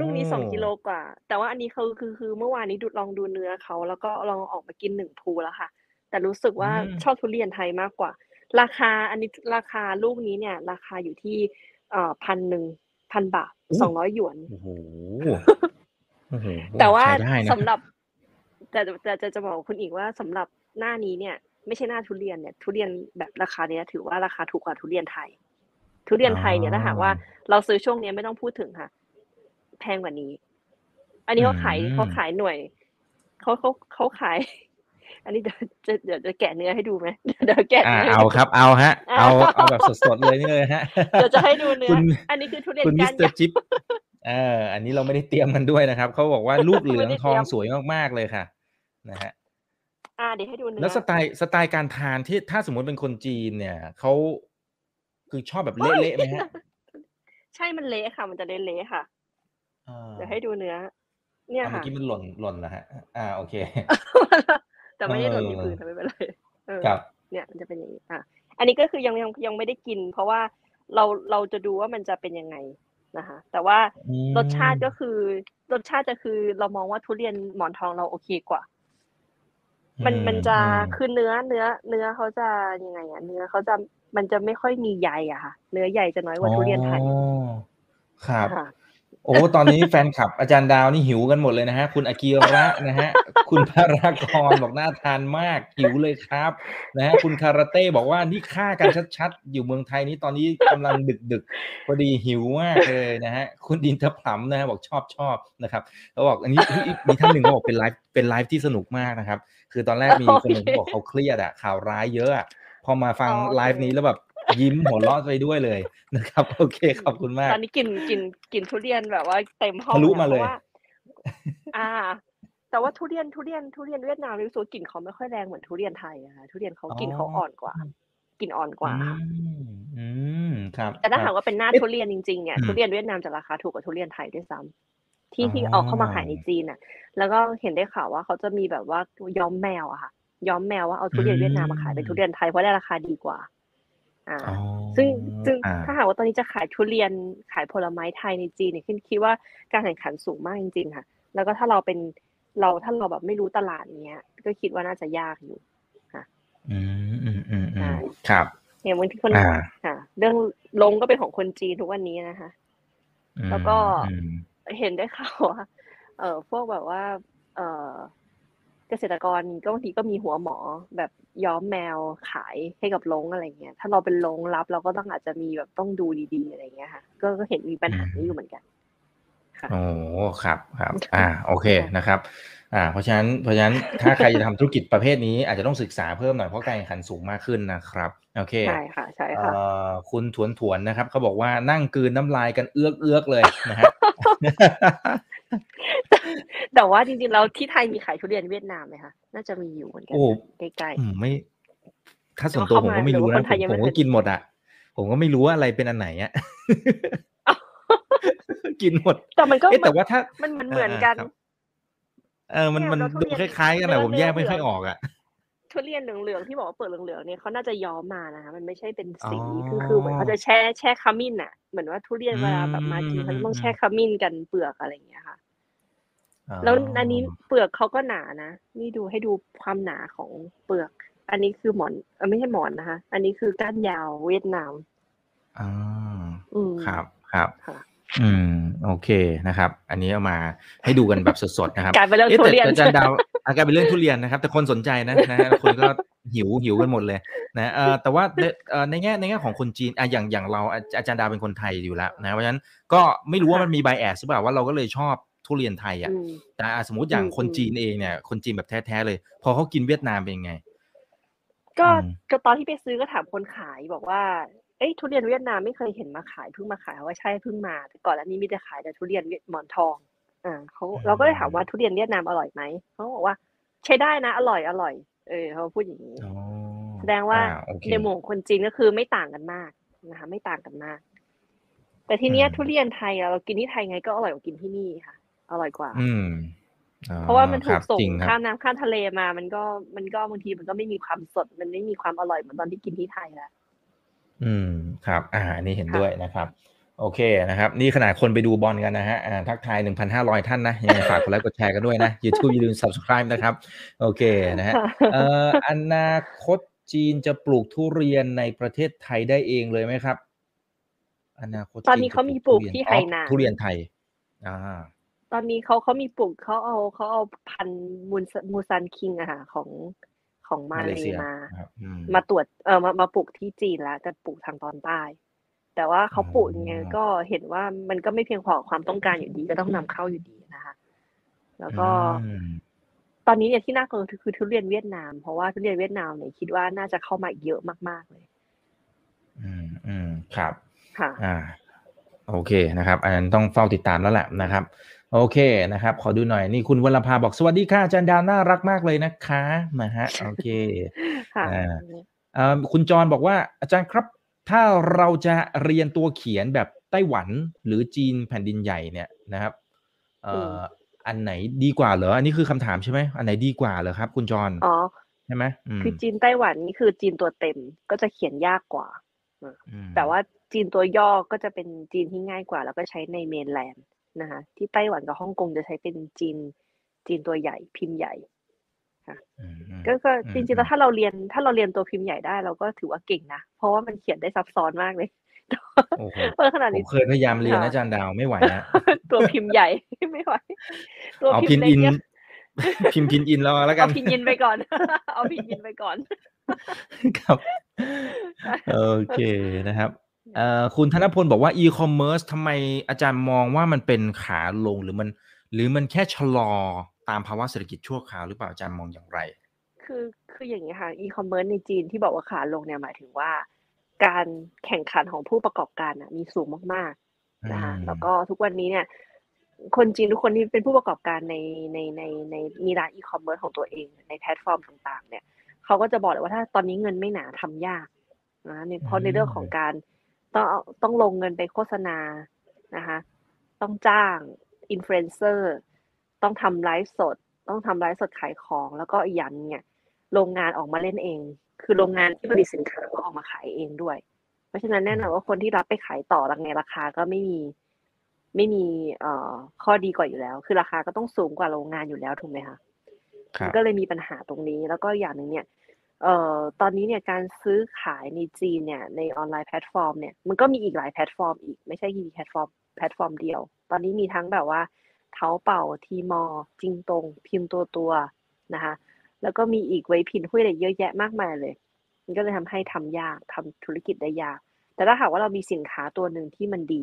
ลูกนี้สองโกิโลกว่า แต่ว่าอันนี้เขาคือคือเมื่อวานนี้ดูลองดูเนื้อเขาแล้วก็ลองออกมากินหนึ่งภูแล้วค่ะ แต่รู้สึกว่าอืมชอบทุเรียนไทยมากกว่า ราคาอันนี้ราคาลูกนี้เนี่ย ราคาอยู่ที่เอ่อพันหนึ่งพันบาทสองร้อยหยวนโอ้โหโอ้โหแต่ว่าใช้ได้นะสำหรับแต่แต่จะจะบอกคุณอีกว่าสำหรับหน้านี้เนี่ย ไม่ใช่หน้าทุเรียนเนี่ย ทุเรียนแบบราคาเนี้ยถือว่าราคาถูกกว่าทุเรียนไทย ทุเรียนไทยเนี่ยถ้าหากว่าเราซื้อช่วงเนี้ยไม่ต้องพูดถึงค่ะ แพงกว่านี้ อันนี้เขาขายอืมเขาขายหน่วยเขาเขาเขาขาย อันนี้เดี๋ยวจะเดี๋ยวจะแกะเนื้อให้ดูไหมเดี๋ยวแกะอ่าเนื้อเอาให้ดูครับ เอาฮะเอาเอาเอาแบบสดๆเลยนี่เลยฮะเดี๋ยวจะให้ดูเนื้อคุณอันนี้คือทุเรียนคุณมิก้าสนเตอใหญ่ร์จิ๊บเอออันนี้เราไม่ได้เตรียมมันด้วยนะครับเขาบอกว่าลูกเหลืองไม่ได้ทองเตรียมสวยมากๆเลยค่ะ นะฮะอ่าเดี๋ยวให้ดูเนื้อแล้วสไตล์สไตล์การทานที่ถ้าสมมติเป็นคนจีนเนี่ยเขาคือชอบแบบเละๆไหมฮะ ใช่มันเละค่ะ มันจะเละๆค่ะอ่า เดี๋ยวให้ดูเนื้อ เนี่ยอะเมื่อค่ะกี้มันหล่นหล่นนะฮะ อ่าโอเค แต่ไม่ได้หล่นที่เออพื้นแต่ไม่เป็นไรเออครับเนี่ยมันจะเป็นอย่างนี้อะอันนี้ก็คือยังยังยังไม่ได้กิน เพราะว่าเราเราจะดูว่ามันจะเป็นยังไงนะคะ แต่ว่าอืมรสชาติก็คือรสชาติจะคือเรามองว่าทุเรียนหมอนทองเราโอเคกว่า มันอืมันจะอืมคือเนื้อเนื้อ เนื้อเขาจะยังไงอะเนื้อเขาจะมันจะไม่ค่อยมีใยอะค่ะ เนื้อใยจะน้อยกว่าทุเรียนไทยอ๋อครับค่ะ โอ้ตอนนี้แฟนคลับอาจารย์ดาวนี่หิวกันหมดเลยนะฮะ คุณอากีระนะฮะ คุณพารากรบอกน่าทานมากหิวเลยครับนะฮะคุณคาราเต้บอกว่านี่ฆ่ากันชัดๆ อยู่เมืองไทยนี้ตอนนี้กำลังดึกๆพอดีหิวมากเลยนะฮะ คุณดินทผลัมนะฮะบอกชอบชอบนะครับเขาบอกอันนี้เฮ้ยมีท่านหนึ่งเขาบอกเป็นไลฟ์เป็นไลฟ์ที่สนุกมากนะครับ คือตอนแรกมีคนหนึ่งเขาบอกเขาเครียดอะข่าวร้ายเยอะอะพอมาฟังอ๋อโอเคไลฟ์นี้แล้วแบบ ยิ้มหัวเราะไปด้วยเลยนะครับ โอเคขอบคุณมากตอนนี้กินกินกินทุเรียนแบบว่าเต็มห้องทะลุแวมาเลยพระว่อ่า แต่ว่าทุเรียนทุเรียนทุเรียนเวียดนามรู้สึกว่ากลิ่นเขาไม่ค่อยแรงเหมือนทุเรียนไทยอะค่ะทุเรียนเขาอ๋อกลิ่นเขาอ่อนกว่า กลิ่นอ่อนกว่าอืมอืมครับ แต่ถ้าคหารับกว่าเป็นหน้าเอ๊ะทุเรียนจริงๆเนี่ยอืมทุเรียนเวียดนามจะราคาถูกกว่าทุเรียนไทยด้วยซ้ำที่ที่อ๋อเอาเข้ามาขายในจีนน่ะ แล้วก็เห็นได้ข่าวว่าเขาจะมีแบบว่าย้อมแมวอะค่ะ ย้อมแมวว่าเอาทุเรียนเวียดนามมาขายเป็นทุเรียนไทยเพราะได้ราคาดีกว่า อ่าอ๋อซึ่งซึ่งอ่าถ้าหากว่าตอนนี้จะขายทุเรียนขายผลไม้ไทยในจีนเนี่ยคิดคิดว่าการแข่งขันสูงมากจริงๆค่ะ แล้วก็ถ้าเราเป็นเราถ้าเราแบบไม่รู้ตลาดเนี้ย ก็คิดว่าน่าจะยากอยู่อืมอืมอืมอืใช่มครับอย่างบางทีคนอ่าค่ะ เรื่องลงก็เป็นของคนจีนทุกวันนี้นะคะอืมแล้วก็อืมเห็นได้ข่าวว่าเออพวกแบบว่า เออ เกษตรกรก็บางทีก็มีหัวหมอแบบย้อมแมวขายให้กับลงอะไรเงี้ยถ้าเราเป็นลงรับเราก็ต้องอาจจะมีแบบต้องดูดีๆอะไรเงี้ยค่ะ ก็ก็เห็นมีปัญหานี้อยู่เหมือนกันค่ะโอ้ครับครับ อ่า โอเคนะครับ อ่า เพราะฉะนั้น เพราะฉะนั้น ถ้าใครจะทำธุรกิจประเภทนี้ อาจจะต้องศึกษาเพิ่มหน่อย เพราะการแข่งขันสูงมากขึ้นนะครับ โอเค ใช่ค่ะ ใช่เอ่ค่ะอคุณถวนถวนๆนะครับ เขาบอกว่านั่งกลืนน้ำลายกันเอื้อกเอื้อกๆเลยนะฮะ แต่ว่าจริงๆแล้วที่ไทยมีขายทุเรียนเวียดนามไหมคะน่าจะมีอยู่เหมือนกันโอ้ใกล้อืมไม่ถ้าส่วนตัวผมก็ไม่รู้หรือว่านะคนผไทยมยังผไม่มเคก็ยกินหมดอะ ผมก็ไม่รู้ว่าอะไรเป็นอันไหนอะกินหมดๆแต่มันก็เอ๊ะแต่ว่าถ้ามันมันเหมือนกันครับเออมันเนี่ยมันเราทุดูเรียนคล้ายๆกันเนื้นะอผมแยกเนื้อไม่ค่อยเหลือองอกอะทุเรียนเหลืองๆที่บอกว่าเปลือกเหลืองๆเนี่ยเขาน่าจะย้อมมานะคะมันไม่ใช่เป็นสีอ๋อคือคือเหมือนเขาจะแช่แช่ขมิ้นอะ เหมือนว่าทุเรียนเวลาแบบมาจีนเขาจะต้องแช่ขมิ้นกันเปลือกอะไรอย่างเงี้ยค่ะ แล้วอันนี้เปลือกเขาก็หนานะ นี่ดูให้ดูความหนาของเปลือก อันนี้คือหมอนเออไม่ใช่หมอนนะคะ อันนี้คือก้านยาวเวียดนามอ่าอืมครับครับค่ะอืมโอเคนะครับ อันนี้เอามาให้ดูกันแบบสดๆนะครับกลายเป็นเรื่องอ๊ะทุแต่เรียนแต่อาจารย์ดาวอาการเป็นเรื่องทุเรียนนะครับ แต่คนสนใจนะนะฮะคนก็หิวหิวกันหมดเลยนะเอ่อแต่ว่าในเอ่อในแง่ในแง่ของคนจีนอะอย่างอย่างเราอาอาจารย์ดาวเป็นคนไทยอยู่แล้วนะเพราะฉะนั้นก็ไม่รู้ว่ามันมีไบแอสหรือเปล่าว่าเราก็เลยชอบ ทุเรียนไทยอะอืมแต่อะสมมติอย่างอืมคนจีนเองเนี่ย คนจีนแบบแท้ๆเลย พอเขากินเวียดนามเป็นยังไง ก็อืมก็ตอนที่ไปซื้อก็ถามคนขายบอกว่าเอ้ยทุเรียนเวียดนามไม่เคยเห็นมาขายเพิ่งมาขายเขาว่าใช่เพิ่งมาแต่ก่อนอันนี้มีแต่ขายแต่ทุเรียนเวียดหมอนทองอ่าเขาเราก็เลยถามว่าทุเรียนเวียดนามอร่อยไหมเขาบอกว่า ใช้ได้นะ อร่อยอร่อย เออเขาพูดอย่างนี้อ๋อแสดงว่าอ่โอเคในหมู่ของคนจีนก็คือไม่ต่างกันมากนะคะไม่ต่างกันมาก แต่ทีเนี้ยอืมทุเรียนไทยอะเรากินที่ไทยไงก็อร่อยกว่ากินที่นี่ค่ะ อร่อยกว่า อืมอ๋อเพราะว่ามันถูคกบส่งจริงครับข้ามน้ำข้ามทะเลมา มันก็มันก็บางทีมันก็ไม่มีความสด มันไม่มีความอร่อยเหมือนตอนที่กินที่ไทยแล้วอืมครับ อ่าอันนี้เห็นค่ะด้วยนะครับ โอเคนะครับ นี่ขนาดคนไปดูบอลกันนะฮะอ่าทักทาย 1,500 ท่านนะยังไงฝากกดไลค์กดแชร์กันด้วยนะ YouTube อย่าลืม subscribe นะครับ โอเคนะฮะเอ่ออนาคตจีนจะปลูกทุเรียนในประเทศไทยได้เองเลยไหมครับ อนาคตตอนนี้จีจะเขามีปลูกทุรียนที่อ๋อไหหนานทุเรียนไทย อ่า ตอนนี้เขาเขามีปลูกเขาเอาเขาเอาพันธุ์มูมูซันคิงอะค่ะของของมามาเลเลเซียมาครับอืมมาตรวจเออมามาปลูกที่จีนแล้วแต่ปลูกทางตอนใต้ แต่ว่าเขาปลูกยังไงอ๋อก็เห็นว่ามันก็ไม่เพียงพอกับความต้องการอยู่ดีก็ต้องนำเข้าอยู่ดีนะคะแล้วก็อืมตอนนี้เนี่ยที่น่ากลัวคือทุเรียนเวียดนาม เพราะว่าทุเรียนเวียดนามเนี่ยคิดว่าน่าจะเข้ามาอีกเยอะมาก ๆเลย อืมอืมครับ ค่ะ อ่า โอเคนะครับ อันนั้นต้องเฝ้าติดตามแล้วแหละนะครับ โอเคนะครับ ขอดูหน่อยนี่คุณวรภาบอกสวัสดีค่ะอาจารย์ดาวน่ารักมากเลยนะคะนะฮะโอเคค่ะอ่าเอ่อคุณจรบอกว่าอาจารย์ครับ ถ้าเราจะเรียนตัวเขียนแบบไต้หวันหรือจีนแผ่นดินใหญ่เนี่ยนะครับเอ่ออันไหนดีกว่าเหรออันนี้คือคำถามใช่ไหมอันไหนดีกว่าเหรอครับ คุณจรอ๋อใช่ไหมอืมคือจีนไต้หวันนี่คือจีนตัวเต็มก็จะเขียนยากกว่าอืมแต่ว่าจีนตัวย่อก็จะเป็นจีนที่ง่ายกว่า แล้วก็ใช้ในเมนแลนด์ นะคะที่ไต้หวันกับฮ่องกงจะใช้เป็นจีนจีนตัวใหญ่พิมพ์ใหญ่อืมอืมก็ก็อืมจริงๆแล้วถ้าเราเรียนถ้าเราเรียนตัวพิมพ์ใหญ่ได้เราก็ถือว่าเก่งนะเพราะว่ามันเขียนได้ซับซ้อนมากเลยโอ้โหเปิดขนาดผมนี้เคยพยายามเรียนค่ะนะอาจารย์ดาวไม่ไหวนะตัวพิมพ์ใหญ่ไม่ไหวตัวเอาพิพิมนพ์เล็อิกนเนี่ยพิมพ์พินอินแล้วแล้วกัเอานพินยินไปก่อน เอาพินยินไปก่อน ครับ โอเคนะครับเอ่อ คุณธนพลบอกว่า e-commerce ทำไมอาจารย์มองว่ามันเป็นขาลงหรือมัน หรือมันแค่ชะลอตามภาวะเศรษฐกิจชั่วคราวหรือเปล่าอาจารย์มองอย่างไร คือคืออย่างนี้ค่ะอีคอมเมิร์ซในจีนที่บอกว่าขาลงเนี่ยหมายถึงว่า การแข่งขันของผู้ประกอบการน่ะมีสูงมากๆนะคะอืมแล้วก็ทุกวันนี้เนี่ย คนจีนทุกคนที่เป็นผู้ประกอบการในในในในมีร้านอีคอมเมิร์ซของตัวเองในแพลตฟอร์มต่าง ๆ เนี่ยเขาก็จะบอกเลยว่าถ้าตอนนี้เงินไม่หนาทำยากนะในเพราะในเรื่องของการ ต้องเอาต้องลงเงินไปโฆษณานะคะ ต้องจ้างอินฟลูเอนเซอร์ต้องทำไลฟ์สด ต้องทำไลฟ์สดขายของ แล้วก็อีกอย่างหนึ่งเนี่ยโรงงานออกมาเล่นเอง คือโรงงานที่ผลิตสินค้าก็ออกมาขายเองด้วย เพราะฉะนั้นแน่นอนว่าคนที่รับไปขายต่อรังไงราคาก็ไม่มีไม่มีเอ่อข้อดีกว่าอยู่แล้ว คือราคาก็ต้องสูงกว่าโรงงานอยู่แล้วถูกไหมคะครับก็เลยมีปัญหาตรงนี้ แล้วก็อย่างหนึ่งเนี่ย เอ่อตอนนี้เนี่ยการซื้อขายในจีนเนี่ยใน online platform เนี่ยมันก็มีอีกหลายแพลตฟอร์มอีกไม่ใช่มีแพลตฟอร์มแพลตฟอร์มเดียว ตอนนี้มีทั้งแบบว่าเถาเป่าทีมอลล์จิงตง พิมพ์ตัวตัวนะคะแล้วก็มีอีกเหวยผิ่นหุ้ยอะไรเยอะแยะมากมายเลย มันก็เลยทำให้ทำยากทำธุรกิจได้ยาก แต่ถ้าหากว่าเรามีสินค้าตัวหนึ่งที่มันดี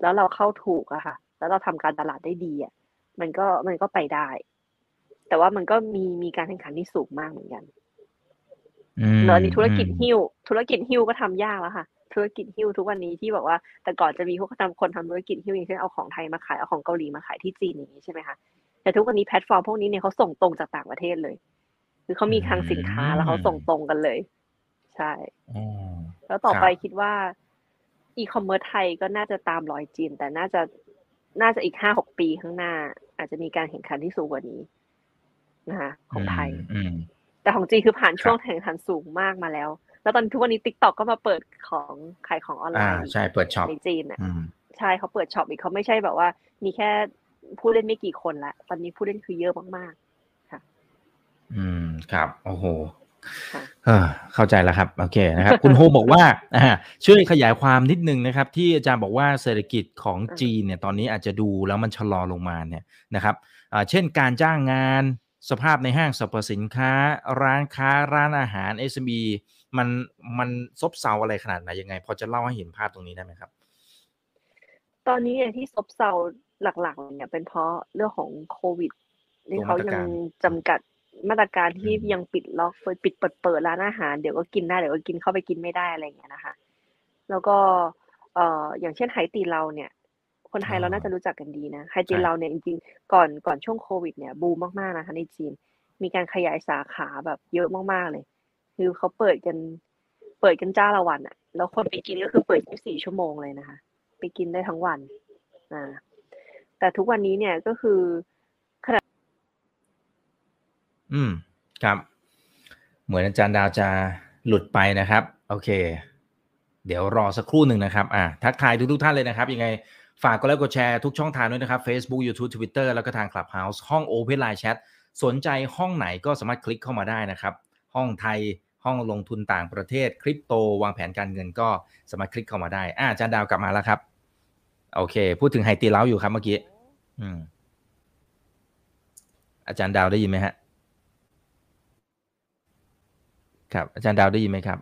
แล้วเราเข้าถูกอะค่ะ แล้วเราทำการตลาดได้ดีอะมันก็มันก็ไปได้ แต่ว่ามันก็มีมีการแข่งขันที่สูงมากเหมือนกัน อืมแล้วอันนี้ธุรกิจอืมหิ้ว ธุรกิจหิ้วก็ทำยากแล้วค่ะ ธุรกิจหิ้วทุกวันนี้ที่บอกว่า แต่ก่อนจะมีพวกทำคนทำธุรกิจหิ้วอย่างเช่นเอาของไทยมาขายเอาของเกาหลีมาขายที่จีนอย่างนี้ใช่ไหมคะแต่ทุกวันนี้แพลตฟอร์มพวกนี้เนี่ยเขาส่งตรงจากต่างประเทศเลย คือเขามีคลังสินค้าแล้วเขาส่งตรงกันเลย ใช่อ๋อแล้วต่อครับไปคิดว่าอีคอมเมิร์ซไทยก็น่าจะตามรอยจีน แต่น่าจะน่าจะอีกห้าหกปีข้างหน้า อาจจะมีการแข่งขันที่สูงกว่านี้นะคะของไทยมอืม แต่ของจีนคือผ่านครับช่วงแข่งขันสูงมากมาแล้ว แล้วตอนทุกวันนี้ TikTok ก็มาเปิดของขายของออนไลน์อ่าใช่เปิด shop ในจีนอะอืมใช่เขาเปิด shop อีกเขาไม่ใช่แบบว่า มีแค่ผู้เล่นไม่กี่คนละตอนนี้ผู้เล่นคือเยอะมากอืมครับ โอ้โหค่ะเออเข้าใจแล้วครับ โอเคนะครับ คุณโฮมบอกว่าอ่าช่วยขยายความนิดนึงนะครับ ที่อาจารย์บอกว่าเศรษฐกิจของจีนเนี่ยตอนนี้อาจจะดูแล้วมันชะลอลงมาเนี่ยนะครับอ่าเช่นการจ้างงาน สภาพในห้างสรรพสินค้า ร้านค้าร้านอาหาร SME มันมันซบเซาอะไรขนาดไหนยังไง พอจะเล่าให้เห็นภาพตรงนี้ได้ไหมครับ ตอนนี้เนี่ยที่ซบเซาหลักๆเนี่ยเป็นเพราะเรื่องของโควิดที่เขายังจำกัดมาตรการที่ยังปิดล็อกเปิดปิดเปิดเปิดร้านอาหารเดี๋ยวก็กินได้เดี๋ยวก็กินเข้าไปกินไม่ได้อะไรอย่างเงี้ยนะคะ แล้วก็เอ่ออย่างเช่นไหตีเราเนี่ย คนไทยเราน่าจะรู้จักกันดีนะไหตีเราเนี่ยจริงๆก่อนก่อนช่วงโควิดเนี่ยบูมมากๆนะคะในจีน มีการขยายสาขาแบบเยอะมากๆเลย คือเขาเปิดกัน เปิดกันจ้าละวันอะแล้วคนไปกินก็คือเปิด 24 ชั่วโมงเลยนะคะ ไปกินได้ทั้งวันอ่าแต่ทุกวันนี้เนี่ยก็คืออืมครับ เหมือนอาจารย์ดาวจะหลุดไปนะครับ โอเค เดี๋ยวรอสักครู่หนึ่งนะครับ อ่าทักทายทุกๆท่านเลยนะครับ ยังไง ฝากกดไลค์กดแชร์ทุกช่องทางด้วยนะครับ Facebook YouTube Twitter แล้วก็ทาง Clubhouse ห้อง Open Line Chat สนใจห้องไหนก็สามารถคลิกเข้ามาได้นะครับ ห้องไทยห้องลงทุนต่างประเทศคริปโต วางแผนการเงินก็สามารถคลิกเข้ามาได้อาอาจารย์ดาวกลับมาแล้วครับ โอเค พูดถึงไฮตีเล้าอยู่ครับเมื่อกี้อืมอาจารย์ดาวได้ยินไหมฮะ ครับ อาจารย์ดาวได้ยินไหมครับ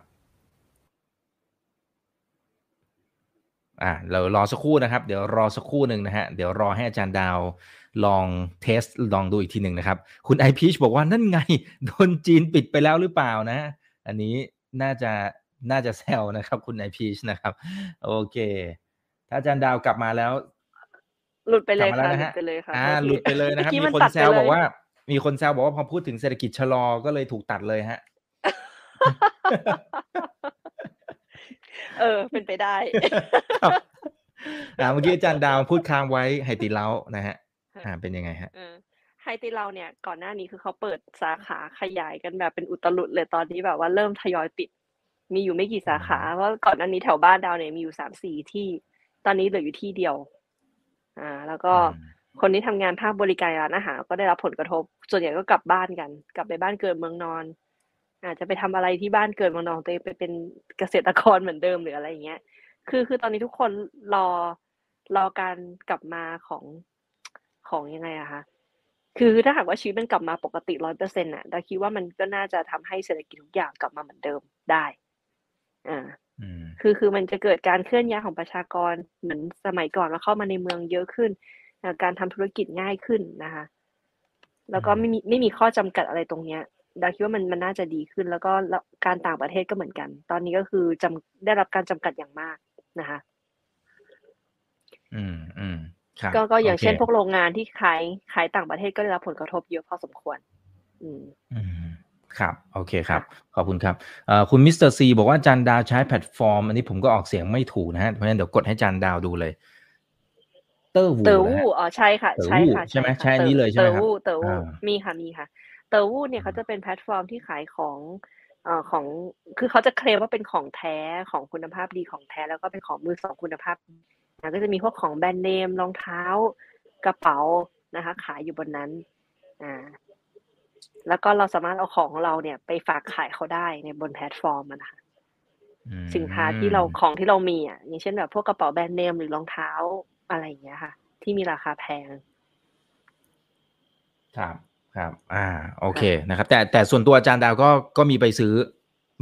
อ่าเรารอสักครู่นะครับ เดี๋ยวรอสักครู่หนึ่งนะฮะเดี๋ยวรอให้อาจารย์ดาวลองเทสลองดูอีกทีหนึ่งนะครับ คุณไอพีชบอกว่านั่นไง โดนจีนปิดไปแล้วหรือเปล่านะ อันนี้น่าจะน่าจะแซวนะครับ คุณไอพีชนะครับ โอเค ถ้าอาจารย์ดาวกลับมาแล้ว หลุดไปเลยกลับมาค่ะแล้วนะฮะหลุดไปเลยค่ะอ่าโทษทีหลุดไปเลยนะครับมื่อมีกี้คนตัดแซไปวเลยบอกว่า มีคนแซวบอกว่าพอพูดถึงเศรษฐกิจชะลอก็เลยถูกตัดเลยฮะ เออ เป็นไปได้ครับอ่าเมื่อกี้อาจารย์ดาวพูดค้างไว้ไฮติเล้านะฮะ อ่า เป็นยังไงฮะเออไฮตีเราเนี่ยก่อนหน้านี้คือเขาเปิดสาขาขยายกันแบบเป็นอุตลุดเลยตอนนี้แบบว่าเริ่มทยอยปิด มีอยู่ไม่กี่สาขาเพราะก่อนหน้านี้แถวบ้านดาวเนี่ยมีอยู่สามสี่ที่ ตอนนี้เหลืออยู่ที่เดียว อ่า แล้วก็อืมคนที่ทำงานภาคบริการร้านอาหารก็ได้รับผลกระทบ ส่วนใหญ่ก็กลับบ้านกัน กลับไปบ้านเกิดเมืองนอน อาจจะไปทำอะไรที่บ้านเกิดเมืองนอนของตัวเองไปเป็นเกษตรกรเหมือนเดิมหรืออะไรอย่างเงี้ย คือคือตอนนี้ทุกคนรอรอการกลับมาของของยังไงอะคะคือถ้าหากว่าชีวิตมันกลับมาปกติร้อยเปอร์เซ็นต์อะดาคิดว่ามันก็น่าจะทำให้เศรษฐกิจทุกอย่างกลับมาเหมือนเดิมได้ อ่าอืมคือคือมันจะเกิดการเคลื่อนย้ายของประชากรเหมือนสมัยก่อนว่าเข้ามาในเมืองเยอะขึ้นอ่าการทำธุรกิจง่ายขึ้นนะคะ แล้วก็อืมไม่มีไม่มีข้อจำกัดอะไรตรงเนี้ย ดาคิดว่ามันมันน่าจะดีขึ้น แล้วก็แล้วการต่างประเทศก็เหมือนกัน ตอนนี้ก็คือจำได้รับการจำกัดอย่างมากนะคะ อืมอืมครับก็ก็อย่างโคเช่นพวกโรงงานที่ขายขายต่างประเทศก็ได้รับผลกระทบเยอะพอสมควร อืมอืมครับ โอเคครับ ขอบคุณครับเอ่อคุณมิสเตอร์ซีบอกว่าจันดาวใช้แพลตฟอร์ม อันนี้ผมก็ออกเสียงไม่ถูกนะฮะ เพราะฉะนั้นเดี๋ยวกดให้จันดาวดูเลย เตอร์วูเต๋อนะวูฮะอ๋อใช่ค่ะเต๋อใช่วู่ค่ะ ใช่ไหมค่ะใช่อันนี้เลยใช่ไหมเต๋อครับวูเต๋อวูอ่ามีค่ะมีค่ะ เต๋อวูเนี่ยเขาจะเป็นแพลตฟอร์มที่ขายของเอ่อของคือเขาจะเคลมว่าเป็นของแท้ของคุณภาพดีของแท้แล้วก็เป็นของมือสองคุณภาพดีนะก็จะมีพวกของแบรนด์เนมรองเท้ากระเป๋านะคะ ขายอยู่บนนั้นอ่าแล้วก็เราสามารถเอาของของเราเนี่ย ไปฝากขายเขาได้ในบนแพลตฟอร์มอะนะคะอืมสินค้าที่เราของที่เรามีอะอย่างเช่นแบบพวกกระเป๋าแบรนด์เนมหรือรองเท้าอะไรอย่างเงี้ยค่ะ ที่มีราคาแพงครับ ครับ อ่า โอเคนะครับ แต่แต่ส่วนตัวอาจารย์ดาวก็ก็มีไปซื้อ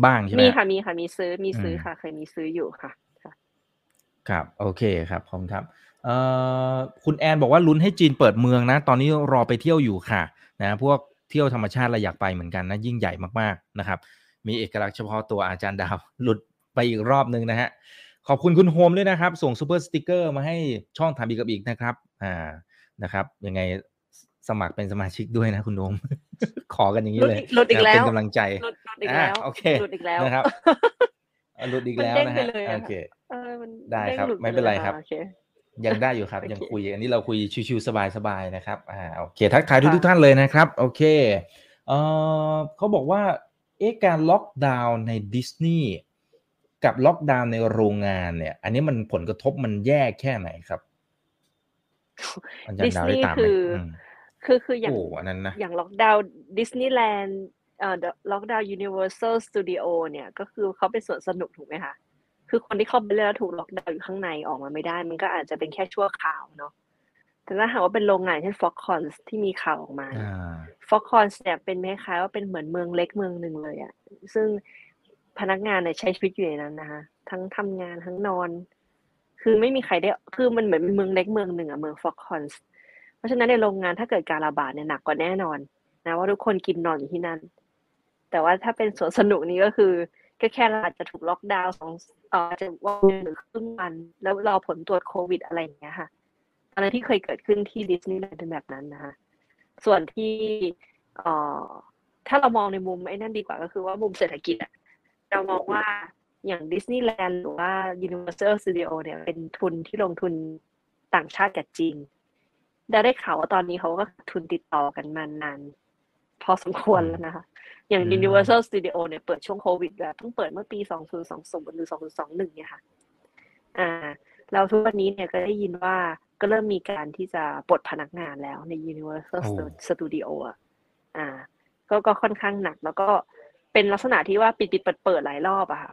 บ้างใช่ไหมมีฮะค่ะมีค่ะมีซื้อมีซื้ออมค่ะ เคยมีซื้ออยู่ค่ะค่ะครับ โอเคครับขอบคุณครับเอ่อคุณแอนบอกว่าลุ้นให้จีนเปิดเมืองนะ ตอนนี้รอไปเที่ยวอยู่ค่ะ นะ พวกเที่ยวธรรมชาติเราอยากไปเหมือนกันนะ ยิ่งใหญ่มากๆนะครับ มีเอกลักษณ์เฉพาะตัวอาจารย์ดาว หลุดไปอีกรอบนึงนะฮะ ขอบคุณคุณโฮมด้วยนะครับ ส่ง Super Sticker มาให้ช่องถามอีกกับอิกนะครับ อ่านะครับ ยังไง สมัครเป็นสมาชิกด้วยนะคุณโฮมขอกันอย่างนี้เลยหลุดอีกนะแล้วเป็นกำลังใจหลุดหลุดอีกแล้วอ่าโอเคหลุดอีกแล้วนะครับอะหลุดอีกแล้วมันเด้งนะไปฮะเลยอะโอเคเออมันได้เด้งครับหลุดไม่เป็นไรลยครับโอเคยังได้อยู่ครับโอเคยังคุยอันนี้เราคุยชิวๆสบายๆนะครับอ่าโอเค ทักทายทุกค่ะทุกท่านเลยนะครับ โอเคเออเขาบอกว่าเอ๊ะการล็อกดาวน์ในดิสนีย์กับล็อกดาวน์ในโรงงานเนี่ย อันนี้มันผลกระทบมันแย่แค่ไหนครับอาจารดิย์สดาวนีได้ย์ตามไหมคืออือม คือคืออย่างโอ้อันนั้นนะอย่างล็อกดาวน์ดิสนีย์แลนด์เอ่อล็อกดาวน์ยูนิเวอร์แซลสตูดิโอเนี่ย ก็คือเขาเป็นสวนสนุกถูกไหมคะคือคนที่เข้าไปเล่นแล้วถูกล็อกดาวน์อยู่ข้างในออกมาไม่ได้ มันก็อาจจะเป็นแค่ชั่วคราวเนาะแต่ถ้าหากว่าเป็นโรงงานเช่น Foxconn ที่มีข่าวออกมาอ่า Foxconn เนี่ยเป็นคล้ายๆว่าเป็นเหมือนเมืองเล็กเมืองหนึ่งเลยอะซึ่งพนักงานเนี่ยใช้ชีวิตอยู่ในนั้นนะคะทั้งทำงานทั้งนอน คือไม่มีใครได้คือมันเหมือนเป็นเมืองเล็กเมืองหนึ่งอะเมือง Foxconn เพราะฉะนั้นในโรงงานถ้าเกิดการระบาดเนี่ยหนักกว่าแน่นอนนะว่าทุกคนกินนอนอยู่ที่นั่น แต่ว่าถ้าเป็นสวนสนุกนี่ก็คือก็แค่เราอาจจะถูกล็อกดาวน์สองเอ่ออาจจะวันหนึ่งหรือครึ่งวันแล้วรอผลตรวจโควิดอะไรอย่างเงี้ยค่ะอะไรที่เคยเกิดขึ้นที่ดิสนีย์แลนด์เป็นแบบนั้นนะคะส่วนที่เอ่อถ้าเรามองในมุมไอ้นั่นดีกว่าก็คือว่ามุมเศรษฐกิจอะเรามองว่าอย่างดิสนีย์แลนด์หรือว่า Universal Studio เนี่ยเป็นทุนที่ลงทุนต่างชาติกับจีน ได้ได้ข่าวว่าตอนนี้เขาก็ขาดทุนติดต่อกันมานาน พอสมควรแล้วนะคะ อย่างอืม Universal Studio เนี่ยเปิดช่วงโควิดแบบเพิ่งเปิดเมื่อปี 2020 หรือ 2021 เนี่ยค่ะ อ่าเราทุกวันนี้เนี่ยก็ได้ยินว่าก็เริ่มมีการที่จะปลดพนักงานแล้วใน Universal โอ้ Studio อะอ่า ก็ก็ค่อนข้างหนัก แล้วก็เป็นลักษณะที่ว่าปิดปิดเปิดเปิดหลายรอบอะค่ะ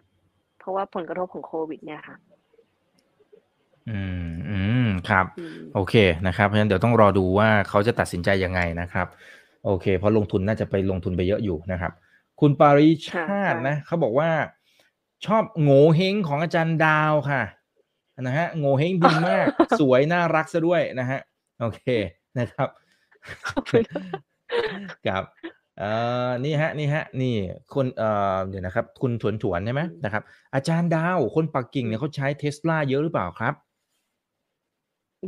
เพราะว่าผลกระทบของโควิด เนี่ยค่ะ อืมอืม ครับอืมโอเคนะครับเพราะฉะนั้นเดี๋ยวต้องรอดูว่าเขาจะตัดสินใจยังไงนะครับ โอเค เพราะลงทุนน่าจะไปลงทุนไปเยอะอยู่นะครับ คุณปาริชาตินะเขาบอกว่า ชอบโง่เฮงของอาจารย์ดาวค่ะนะฮะโง่เฮงดีมาก สวยน่ารักซะด้วยนะฮะโอเคนะครับขอบคุณครับเอ่อนี่ฮะนี่ฮะนี่คนเอ่อเดี๋ยวนะครับ คุณถวนถวนๆใช่ไหมนะครับ อาจารย์ดาวคนปักกิ่งเนี่ยเขาใช้เทสลาเยอะหรือเปล่าครับ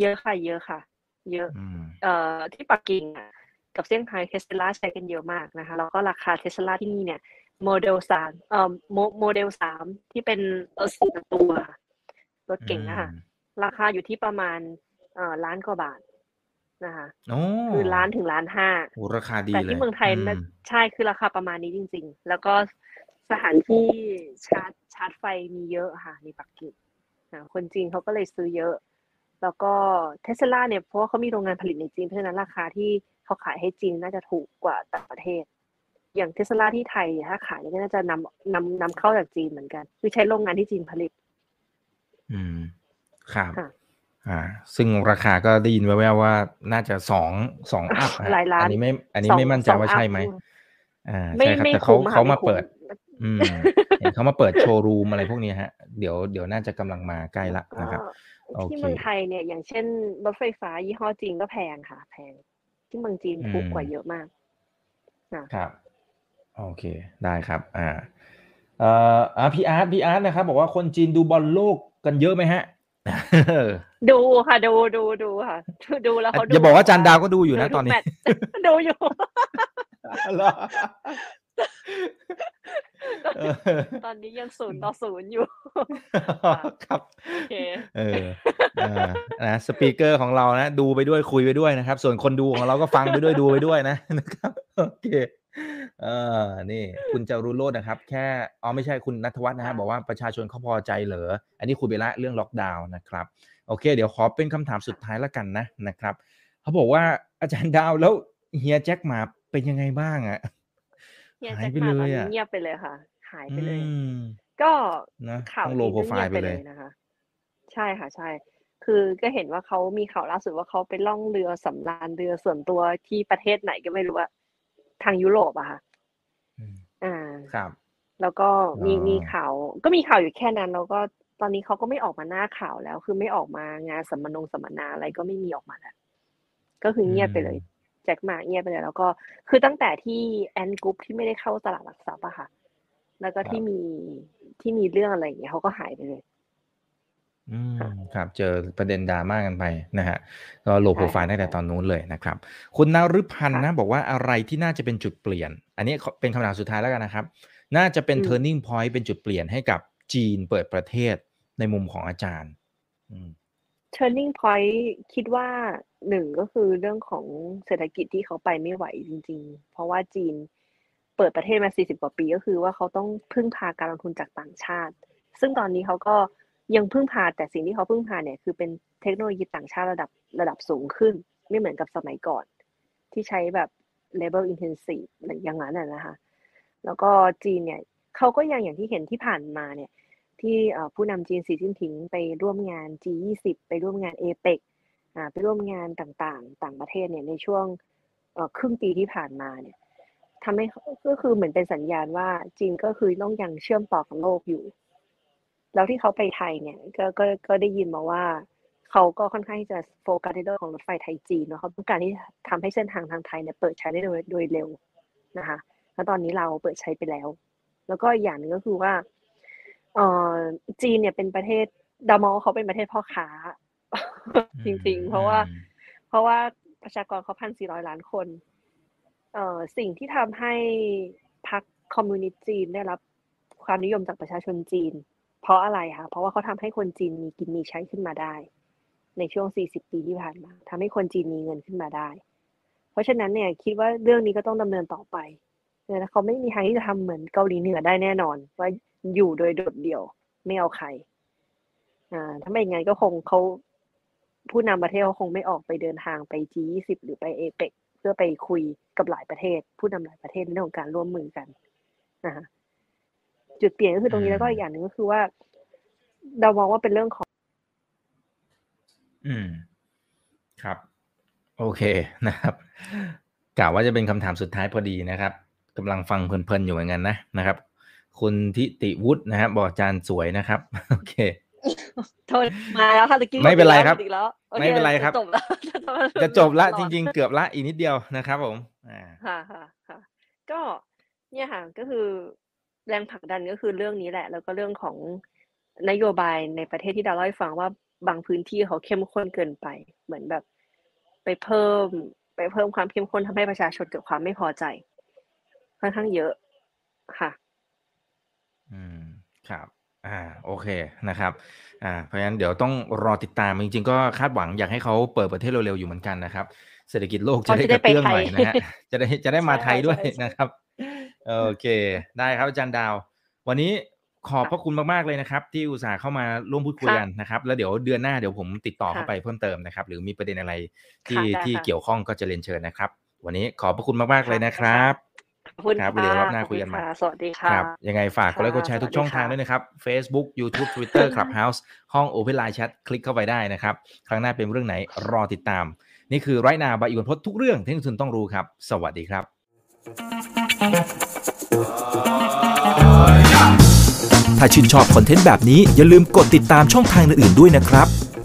เยอะค่ะ เยอะค่ะ เยอะอืมเอ่อที่ปักกิ่งอะกับเซี่ยงไฮ้เทสลาใช้กันเยอะมากนะคะ แล้วก็ราคาเทสลาที่นี่เนี่ยโมเดลสามเอ่อโมโมเดลสามที่เป็นรถสี่ประตูอะรถเก๋งนะคะอืมราคาอยู่ที่ประมาณเอ่อล้านกว่าบาทนะคะโอ้คือล้านถึงล้านห้าโหราคาดีแต่เลยที่เมืองไทยน่ะอืมใช่คือราคาประมาณนี้จริง ๆ แล้วก็สถานที่ชาร์จชาร์จไฟมีเยอะค่ะในปักกิ่งอ่าคนจีนเขาก็เลยซื้อเยอะ แล้วก็เทสลาเนี่ยเพราะว่าเขามีโรงงานผลิตในจีน เพราะฉะนั้นราคาที่เขาขายให้จีนน่าจะถูกกว่าต่างประเทศ อย่างเทสลาที่ไทยเนี่ยถ้าขายเนี่ยก็น่าจะนำนำนำเข้าจากจีนเหมือนกัน คือใช้โรงงานที่จีนผลิต อืม ครับค่ะอ่า ซึ่งราคาก็ได้ยินแว่วๆว่าน่าจะสองสองอัพฮะหลายล้านอันนี้ไม่ อันนี้สองไม่มั่นใจสองว่าอัพใช่ไหมอืมอ่าไม่ใช่ครับไม่แต่เขาคุ้มค่ะเขาไม่มาคุ้เปิด อืมเห็นเขามาเปิดโชว์รูมอะไรพวกนี้ฮะ เดี๋ยวเดี๋ยวน่าจะกำลังมาใกล้ละนะครับก็ที่โอเคเมืองไทยเนี่ย อย่างเช่นรถไฟฟ้ายี่ห้อจีนก็แพงค่ะ แพง ที่เมืองจีนถูกกว่าเยอะมากค่ะครับโอเคได้ครับ อ่าเอ่ออ่าพี่อาร์ตพี่อาร์ตนะครับ บอกว่าคนจีนดูบอลโลกกันเยอะไหมฮะดูค่ะ ดูดูดูค่ะ ดูแล้วเขาดูอย่าบอกว่าจันดาวก็ดูอยู่นะทุกตอนนี้แมตช์ดูอยู่เหรอเออ ตอนนี้ยังศูนย์ต่อศูนย์อยู่ ครับโอเคเอออ่านะ speaker ของเรานะดูไปด้วยคุยไปด้วยนะครับ ส่วนคนดูของเราก็ฟังไปด้วยดูไปด้วยนะนะครับโอเคเออนี่ คุณจารุโรจน์นะครับ แค่อ๋อไม่ใช่คุณนัทวัฒน์นะฮะค่ะบอกว่าประชาชนเขาพอใจเหรออันนี้คุยไปละเรื่องล็อกดาวน์นะครับ โอเค เดี๋ยวขอเป็นคำถามสุดท้ายแล้วกันนะนะครับเขาบอกว่าอาจารย์ดาวแล้วเฮียแจ็คหมาเป็นยังไงบ้างอะเฮียหาแจ็ยคไปหมาเลตอนยนี้อะเงียบไปเลยค่ะ หายไปเลยอืมก็นะข่าวต้องโลดีโปรก็ไฟเงียล์บไปไปเลเลยยนะคะ ใช่ค่ะ ใช่ คือก็เห็นว่าเขามีข่าวล่าสุดว่าเขาไปล่องเรือสำราญเรือส่วนตัวที่ประเทศไหนก็ไม่รู้อะทางยุโรปอะค่ะอืมอ่าครับ แล้วก็มีอ๋อมีข่าว ก็มีข่าวอยู่แค่นั้น แล้วก็ตอนนี้เขาก็ไม่ออกมาหน้าข่าวแล้ว คือไม่ออกมางานสัมมนงสัมมนาอะไรก็ไม่มีออกมาแล้วก็คือเงียบไปเลย แจ็คหมาเงียบไปเลย แล้วก็คือตั้งแต่ที่แอนกรุ๊ปที่ไม่ได้เข้าตลาดหลักทรัพย์อะค่ะ แล้วก็ที่มีที่มีเรื่องอะไรอย่างเงี้ยเขาก็หายไปเลย อืมครับ เจอประเด็นดราม่ากันไปนะฮะก็โลโปรไฟล์ตั้งแต่ตอนนู้นเลยนะครับ คุณนฤพันธ์นะบอกว่าอะไรที่น่าจะเป็นจุดเปลี่ยน อันนี้เป็นคำถามสุดท้ายแล้วกันนะครับ น่าจะเป็น turning point เป็นจุดเปลี่ยนให้กับจีนเปิดประเทศในมุมของอาจารย์ อืม turning point คิดว่าหนึ่งก็คือเรื่องของเศรษฐกิจที่เขาไปไม่ไหวจริง ๆ เพราะว่าจีน เปิดประเทศมา40กว่าปีก็คือว่าเขาต้องพึ่งพาการลงทุนจากต่างชาติ ซึ่งตอนนี้เขาก็ยังพึ่งพาแต่สิ่งที่เขาพึ่งพาเนี่ยคือเป็นเทคโนโลยีต่างชาติระดับระดับสูงขึ้น ไม่เหมือนกับสมัยก่อน ที่ใช้แบบ labor intensive อะไรอย่างนั้นนะนะคะ แล้วก็จีนเนี่ยเขาก็ยังอย่างที่เห็นที่ผ่านมาเนี่ยที่ผู้นำจีนสีจิ้นผิงไปร่วมงาน G20 ไปร่วมงานเอเปกไปร่วมงานต่างๆ ต่างประเทศเนี่ยในช่วงครึ่งปีที่ผ่านมาเนี่ย ทำให้ก็คือเหมือนเป็นสัญญาณว่าจีนก็คือต้องยังเชื่อมต่อกับโลกอยู่ แล้วที่เขาไปไทยเนี่ยก็ก็ก็ได้ยินมาว่าเขาก็ค่อนข้างจะโฟกัสในเรื่องของรถไฟไทยจีนเนาะเขาต้องการที่ทำให้เส้นทางทางไทยเนี่ยเปิดใช้ได้โดยโดยเร็วนะคะแล้วตอนนี้เราเปิดใช้ไปแล้ว แล้วก็อีกอย่างหนึ่งก็คือว่าเออจีนเนี่ยเป็นประเทศดามอเขาเป็นประเทศพ่อค้า จริง ๆ เพราะว่า เพราะว่าประชากรเขาพันสี่ร้อยล้านคน สิ่งที่ทำให้พรรคคอมมิวนิสต์จีนได้รับความนิยมจากประชาชนจีน เพราะอะไรคะเพราะว่าเขาทำให้คนจีนมีกินมีใช้ขึ้นมาได้ ในช่วง 40 ปีที่ผ่านมาทำให้คนจีนมีเงินขึ้นมาได้ เพราะฉะนั้นเนี่ยคิดว่าเรื่องนี้ก็ต้องดำเนินต่อไปนะเขาไม่มีทางที่จะทำเหมือนเกาหลีเหนือได้แน่นอน ว่าอยู่โดยโดดเดี่ยวไม่เอาใครอ่าถ้าไม่อย่างนั้นก็คงเขาผู้นำประเทศเขาคงไม่ออกไปเดินทางไป G20 หรือไปเอเปก เพื่อไปคุยกับหลายประเทศ ผู้นำหลายประเทศในเรื่องของการร่วมมือกันนะคะจุดเปลี่ยนก็คือตรงนี้อืมแล้วก็อีกอย่างหนึ่งก็คือว่า เรามองว่าเป็นเรื่องของ อืม ครับ โอเคนะครับกล่าวว่าจะเป็นคำถามสุดท้ายพอดีนะครับกำลังฟังเพลินๆอยู่เหมือนกันนะนะครับ คุณทิติวุฒินะครับบอกอาจารย์สวยนะครับ โอเค โทษมาแล้วค่ะตะกี้ไม่เป็นไรครับหมดอีกแล้วโอคไม่เป็นไรครับจะจบแล้วจะจบละตอจดริง ๆ เกือบละอีกนิดเดียวนะครับผมอ่าค่ะค่ะค่ะก็เนี่ยค่ะก็คือแรงผลักดันก็คือเรื่องนี้แหละ แล้วก็เรื่องของนโยบายในประเทศที่ดาวเล่าให้ฟังว่าบางพื้นที่เขาเข้มข้นเกินไป เหมือนแบบ ไปเพิ่ม ไปเพิ่มความเข้มข้นทำให้ประชาชนเกิดความไม่พอใจค่อนข้างเยอะค่ะ อืมครับ อ่าโอเคนะครับอ่าเพราะฉะนั้นเดี๋ยวต้องรอติดตามจริงๆ ก็คาดหวังอยากให้เขาเปิดประเทศเร็วๆอยู่เหมือนกันนะครับ เศรษฐกิจโลกจะได้เขาจะกได้ระเตื้องไปหน่อยไทยนะฮะจะได้จะได้มาใช่ไทยด้วยใช่ใช่นะครับโอเค ได้ครับอาจารย์ดาว วันนี้ขอบพระคุณมากๆเลยนะครับ ที่อุตส่าห์เข้ามาร่วมพูดคุยค่ะกันนะครับ แล้วเดี๋ยวเดือนหน้าเดี๋ยวผมติดต่อเข้าค่ะไปเพิ่มเติมนะครับ หรือมีประเด็นอะไรที่ค่ะได้ที่ค่ะเกี่ยวข้องก็จะเรียนเชิญนะครับ วันนี้ขอบพระคุณมากๆเลยนะครับขอบ คุณครับไว้เดี๋ยวรอบหน้าคุยกันใหม่ะสวัสดีค่ะครับยังไงฝากกดไลค์กดแชร์ทุกช่องทางด้วยนะครับ Facebook YouTube Twitter Clubhouse ห้อง Open Line Chat คลิกเข้าไปได้นะครับ ครั้งหน้าเป็นเรื่องไหนรอติดตาม นี่คือไรนาบายอีกวันพดทุกเรื่องที่นักลงทุนต้องรู้ครับ สวัสดีครับ ถ้าชื่นชอบคอนเทนต์แบบนี้อย่าลืมกดติดตามช่องทางอื่นๆด้วยนะครับ